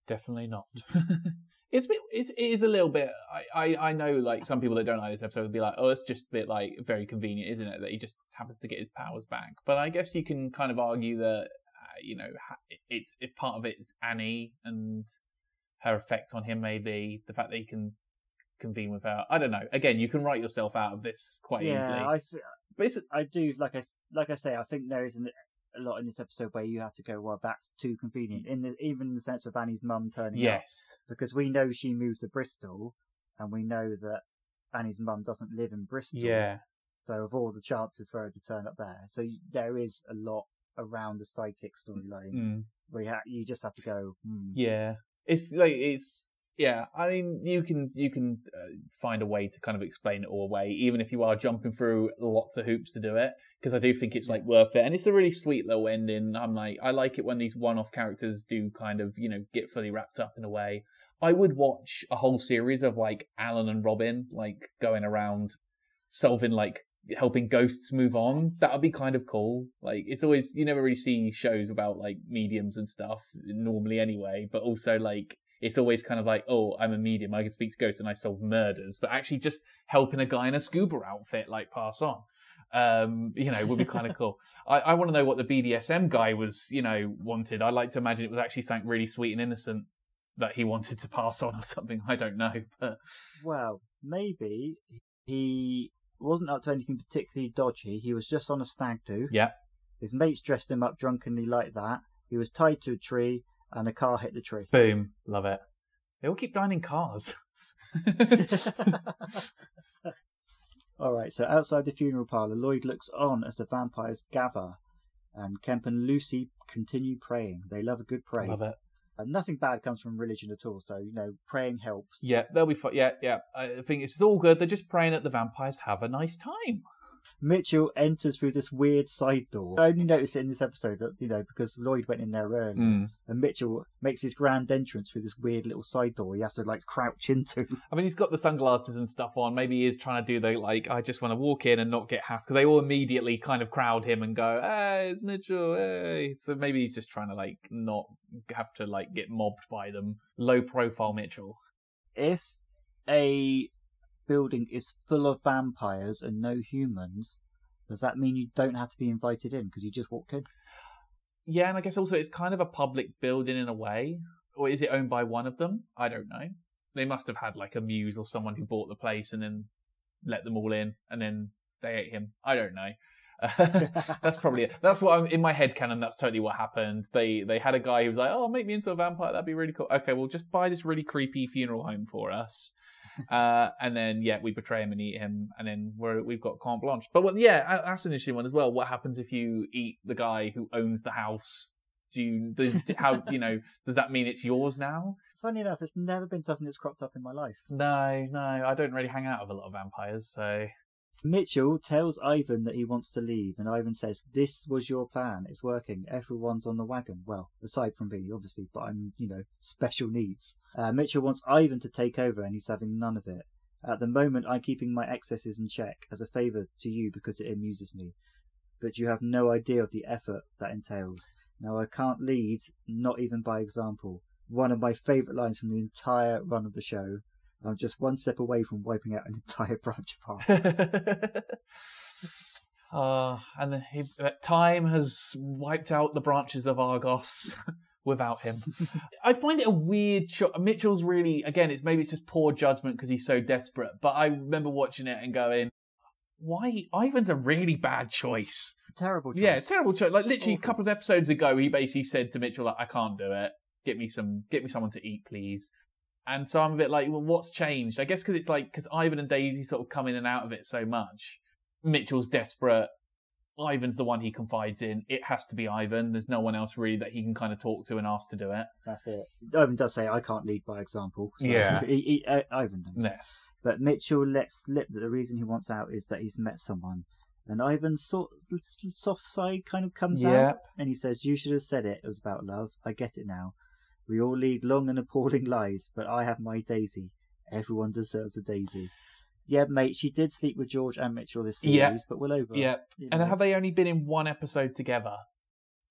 definitely not. <laughs> it's a bit. It's, it is a little bit. I, I I know like some people that don't like this episode would be like, oh, it's just a bit like very convenient, isn't it? That he just happens to get his powers back. But I guess you can kind of argue that uh, you know it's if part of it is Annie and her effect on him, maybe the fact that he can convene with her. I don't know. Again, you can write yourself out of this quite yeah, easily. I, f- But it's I do like I s- like I say, I think there is an, a lot in this episode where you have to go, well, that's too convenient. In the even in the sense of Annie's mum turning up, yes, because we know she moved to Bristol, and we know that Annie's mum doesn't live in Bristol. yeah. So of all the chances for her to turn up there, so there is a lot around the psychic storyline. Mm. Where you, ha- you just have to go. Hmm. Yeah, it's like it's yeah. I mean, you can you can uh, find a way to kind of explain it all away, even if you are jumping through lots of hoops to do it. Because I do think it's like worth it, and it's a really sweet little ending. I'm like, I like it when these one-off characters do kind of you know get fully wrapped up in a way. I would watch a whole series of like Alan and Robin like going around solving like helping ghosts move on. That would be kind of cool. Like it's always you never really see shows about like mediums and stuff normally anyway, but also like it's always kind of like, oh, I'm a medium, I can speak to ghosts and I solve murders, but actually just helping a guy in a scuba outfit like pass on. Um, you know, would be kind of cool. <laughs> I, I want to know what the BDSM guy was, you know, wanted. I like to imagine it was actually something really sweet and innocent that he wanted to pass on or something. I don't know, <laughs> but Well, maybe he wasn't up to anything particularly dodgy. He was just on a stag do. yeah, His mates dressed him up drunkenly like that. He was tied to a tree, and a car hit the tree. boom, love it. They all keep dying in cars. <laughs> All right, so outside the funeral parlour, Lloyd looks on as the vampires gather, and Kemp and Lucy continue praying. They love a good pray. love it. And nothing bad comes from religion at all, so, you know, praying helps. Yeah, they'll be fine. Yeah, yeah. I think it's all good. They're just praying that the vampires have a nice time. Mitchell enters through this weird side door. I only noticed it in this episode, that, you know, because Lloyd went in there early, Mm. and Mitchell makes his grand entrance through this weird little side door he has to, like, crouch into. I mean, he's got the sunglasses and stuff on. Maybe he is trying to do the like, I just want to walk in and not get harassed because they all immediately kind of crowd him and go, "Hey, it's Mitchell!" Hey, so maybe he's just trying to like not have to like get mobbed by them. Low profile Mitchell. if a building is full of vampires and no humans, does that mean you don't have to be invited in because you just walked in? Yeah, and I guess also it's kind of a public building in a way, or is it owned by one of them? I don't know. They must have had like a muse or someone who bought the place and then let them all in, and then they ate him. I don't know. <laughs> that's probably it. That's what I'm in my head canon. That's totally what happened. They they had a guy who was like, "Oh, make me into a vampire. That'd be really cool." Okay, well, just buy this really creepy funeral home for us, <laughs> uh, and then yeah, we betray him and eat him, and then we're, we've got carte blanche. But well, yeah, that's an interesting one as well. What happens if you eat the guy who owns the house? Do you, how <laughs> you know? Does that mean it's yours now? Funny enough, it's never been something that's cropped up in my life. No, no, I don't really hang out with a lot of vampires, so Mitchell tells Ivan that he wants to leave, and Ivan says, This was your plan. It's working. Everyone's on the wagon. Well, aside from me, obviously, but I'm, you know, special needs. Uh, Mitchell wants Ivan to take over, and he's having none of it. At the moment, I'm keeping my excesses in check as a favour to you because it amuses me. But you have no idea of the effort that entails. Now, I can't lead, not even by example. One of my favourite lines from the entire run of the show. I'm just one step away from wiping out an entire <laughs> branch of <laughs> Argos. <laughs> uh, and he, time has wiped out the branches of Argos without him. I find it a weird cho- Mitchell's really again. It's maybe it's just poor judgment because he's so desperate. But I remember watching it and going, "Why Ivan's a really bad choice." Terrible choice. Yeah, terrible choice. Like literally a couple of episodes ago, he basically said to Mitchell, "Like I can't do it. Get me some. Get me someone to eat, please." And so I'm a bit like, well, what's changed? I guess because it's like because Ivan and Daisy sort of come in and out of it so much. Mitchell's desperate. Ivan's the one he confides in. It has to be Ivan. There's no one else really that he can kind of talk to and ask to do it. That's it. Ivan does say, I can't lead by example. So Yeah. <laughs> He, he, uh, Ivan does. Yes. But Mitchell lets slip that the reason he wants out is that he's met someone. And Ivan's sort soft side kind of comes Yeah. out. And he says, You should have said it. It was about love. I get it now. We all lead long and appalling lives, but I have my Daisy. Everyone deserves a Daisy. Yeah, mate, she did sleep with George and Mitchell this series, Yeah. but we're over. Yeah. you And have they only been in one episode together?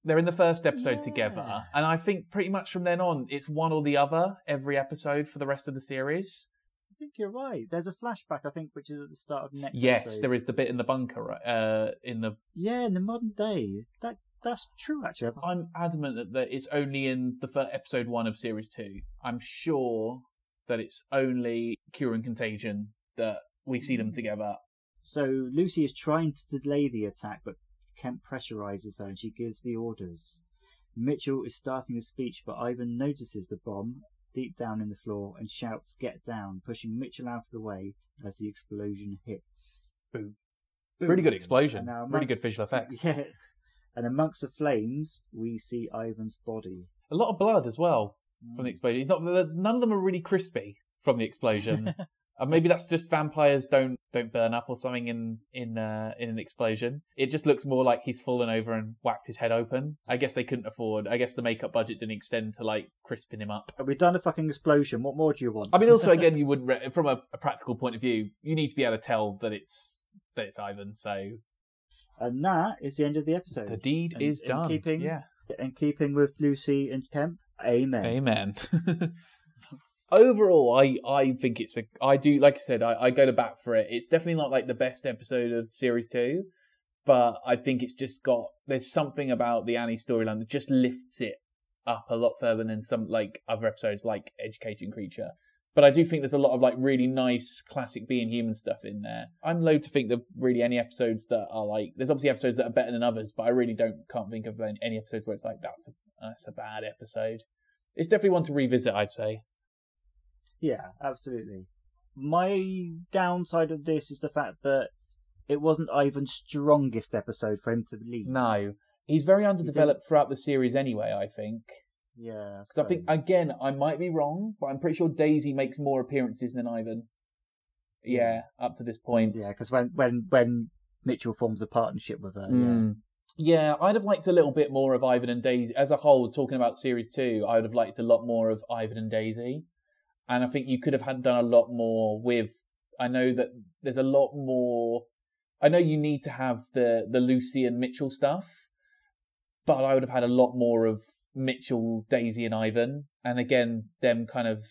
They're in the first episode Yeah. together. And I think pretty much from then on, it's one or the other every episode for the rest of the series. I think you're right. There's a flashback, I think, which is at the start of next yes, episode. there is the bit in the bunker, right? Uh, in the Yeah, in the modern day, that that's true. Actually, I'm adamant that, that it's only in the first episode one of series two. I'm sure that it's only Cure and Contagion that we see them mm. together. so Lucy is trying to delay the attack, but Kemp pressurizes her and she gives the orders. Mitchell is starting a speech, but Ivan notices the bomb deep down in the floor and shouts, "Get down!" pushing Mitchell out of the way as the explosion hits. Boom. Boom. Really good explosion. And now Really good visual <laughs> effects. Yeah. And amongst the flames, we see Ivan's body. A lot of blood as well from Mm. the explosion. He's not. None of them are really crispy from the explosion. <laughs> Uh, maybe that's just vampires don't don't burn up or something in in uh, in an explosion. It just looks more like he's fallen over and whacked his head open. I guess they couldn't afford. I guess the makeup budget didn't extend to like crisping him up. We've done a fucking explosion. What more do you want? I mean, also <laughs> again, you wouldn't re- from a, a practical point of view, you need to be able to tell that it's that it's Ivan. So and that is the end of the episode. the deed And- is done. keeping- yeah. In keeping with Lucy and Kemp, amen. Amen. <laughs> Overall, I, I think it's a I do like I said I, I go to bat for it. It's definitely not like the best episode of series two, but I think it's just got there's something about the Annie storyline that just lifts it up a lot further than some like other episodes like Educating Creature. But I do think there's a lot of like really nice classic being human stuff in there. I'm loath to think that really any episodes that are like there's obviously episodes that are better than others, but I really don't can't think of any, any episodes where it's like that's a that's a bad episode. It's definitely one to revisit, I'd say. Yeah, absolutely. My downside of this is the fact that it wasn't Ivan's strongest episode for him to lead. No, he's very underdeveloped throughout the series anyway. I think Yeah. because I think again I might be wrong, but I'm pretty sure Daisy makes more appearances than Ivan. Yeah, up to this point. Yeah, because when, when, when Mitchell forms a partnership with her, Mm. Yeah, I'd have liked a little bit more of Ivan and Daisy as a whole. Talking about series two, I would have liked a lot more of Ivan and Daisy, and I think you could have had done a lot more with. I know that there's a lot more. I know you need to have the the Lucy and Mitchell stuff, but I would have had a lot more of Mitchell, Daisy, and Ivan, and again them kind of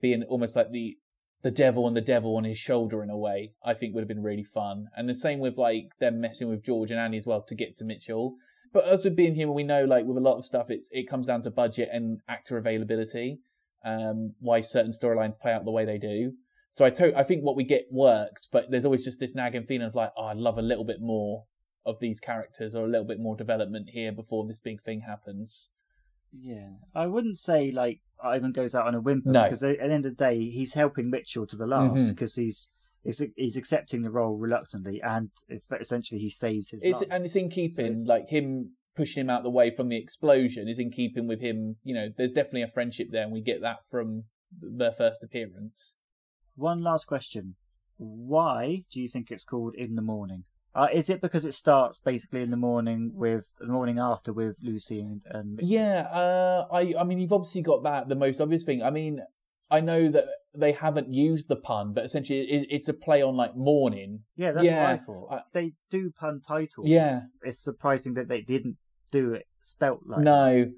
being almost like the the devil and the devil on his shoulder in a way, I think would have been really fun. And the same with like them messing with George and Annie as well to get to Mitchell. But as with being human, we know like with a lot of stuff, it's it comes down to budget and actor availability. Um, why certain storylines play out the way they do. So I to- I think what we get works, but there's always just this nagging feeling of like, oh, I'd love a little bit more of these characters or a little bit more development here before this big thing happens. Yeah, I wouldn't say like Ivan goes out on a whimper No. because at the end of the day he's helping Mitchell to the last mm-hmm. because he's, he's he's accepting the role reluctantly and essentially he saves his It's, life. and it's in keeping, it's- like him pushing him out the way from the explosion is in keeping with him. You know, there's definitely a friendship there, and we get that from their first appearance. One last question: Why do you think it's called In the Morning? Uh, is it because it starts basically in the morning with the morning after with Lucy and, and Mitchell? Yeah, uh, I I mean you've obviously got that the most obvious thing. I mean, I know that they haven't used the pun, but essentially it, it's a play on like morning. Yeah, that's Yeah, what I thought. I- they do pun titles. Yeah. It's surprising that they didn't do it spelt like that. no,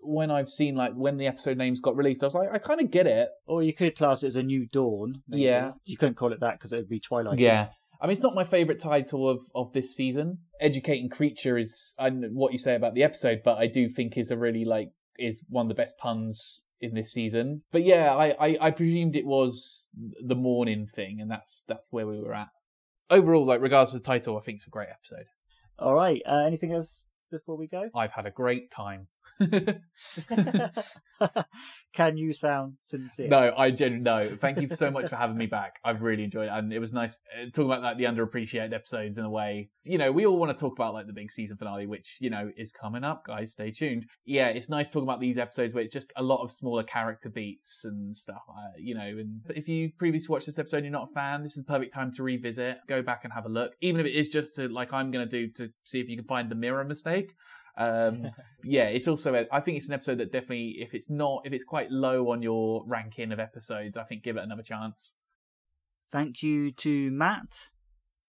when I've seen like when the episode names got released, I was like, I kind of get it. Or you could class it as a new dawn. maybe. Yeah. You couldn't call it that because it would be Twilight. Yeah. I mean, it's not my favorite title of, of this season. Educating Creature is I know what you say about the episode, but I do think is a really like is one of the best puns in this season. But yeah, I, I, I presumed it was the morning thing, and that's that's where we were at. Overall, like regards to the title, I think it's a great episode. All right. Uh, anything else before we go? I've had a great time. <laughs> Can you sound sincere? No, I genuinely no. Thank you so much for having me back. I've really enjoyed it, and it was nice uh, talking about like the underappreciated episodes in a way. You know, we all want to talk about like the big season finale, which you know is coming up. Guys, stay tuned. Yeah, it's nice talking about these episodes where it's just a lot of smaller character beats and stuff. Uh, you know, and if you previously watched this episode, and you're not a fan. This is the perfect time to revisit. Go back and have a look, even if it is just to like I'm going to do to see if you can find the mirror mistake. Um, <laughs> yeah, it's also a, I think it's an episode that definitely, if it's not, if it's quite low on your ranking of episodes, I think give it another chance. Thank you to Matt,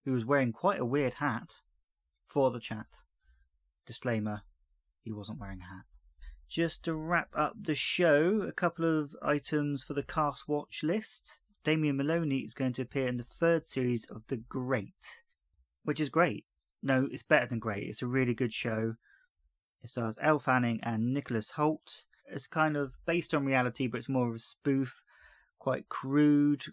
who was wearing quite a weird hat for the chat. Disclaimer, he wasn't wearing a hat. Just to wrap up the show, a couple of items for the cast watch list. Damien Molony is going to appear in the third series of The Great, which is great. No, it's better than great. It's a really good show. It stars Elle Fanning and Nicholas Hoult. It's kind of based on reality, but it's more of a spoof, quite crude,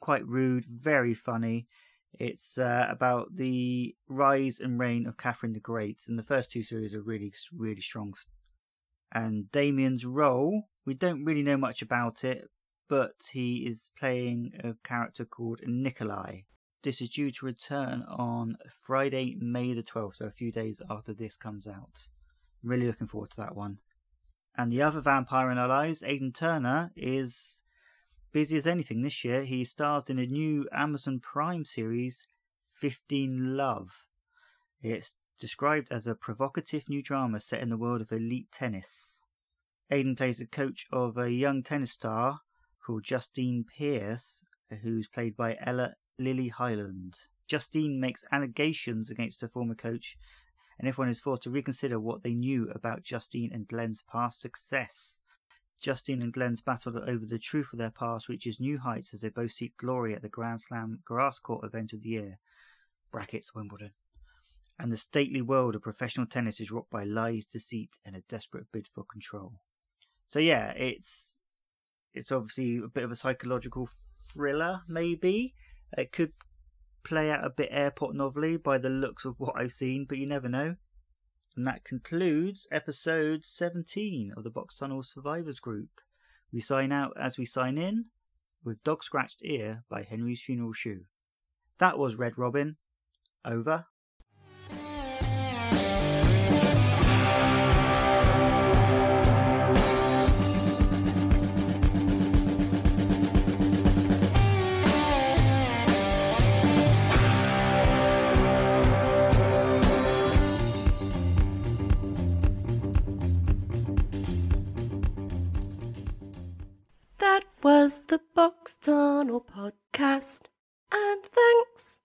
quite rude, very funny. It's uh, about the rise and reign of Catherine the Great, and the first two series are really, really strong. And Damien's role, we don't really know much about it, but he is playing a character called Nikolai. This is due to return on Friday, May the 12th, so a few days after this comes out. Really looking forward to that one. And the other vampire in our lives, Aidan Turner, is busy as anything this year. He stars in a new Amazon Prime series, 15 Love. It's described as a provocative new drama set in the world of elite tennis. Aidan plays the coach of a young tennis star called Justine Pierce, who's played by Ella Lily Hyland. Justine makes allegations against her former coach, and everyone is forced to reconsider what they knew about Justine and Glenn's past success. Justine and Glenn's battle over the truth of their past reaches new heights as they both seek glory at the Grand Slam grass court event of the year. Brackets Wimbledon. And the stately world of professional tennis is rocked by lies, deceit, and a desperate bid for control. So yeah, it's it's obviously a bit of a psychological thriller, maybe. It could play out a bit airport novelly by the looks of what I've seen, but you never know. And that concludes episode 17 of the Box Tunnel Survivors Group. We sign out as we sign in with Dog Scratched Ear by Henry's Funeral Shoe. That was Red Robin. Over. Was the Box Tunnel Podcast. And thanks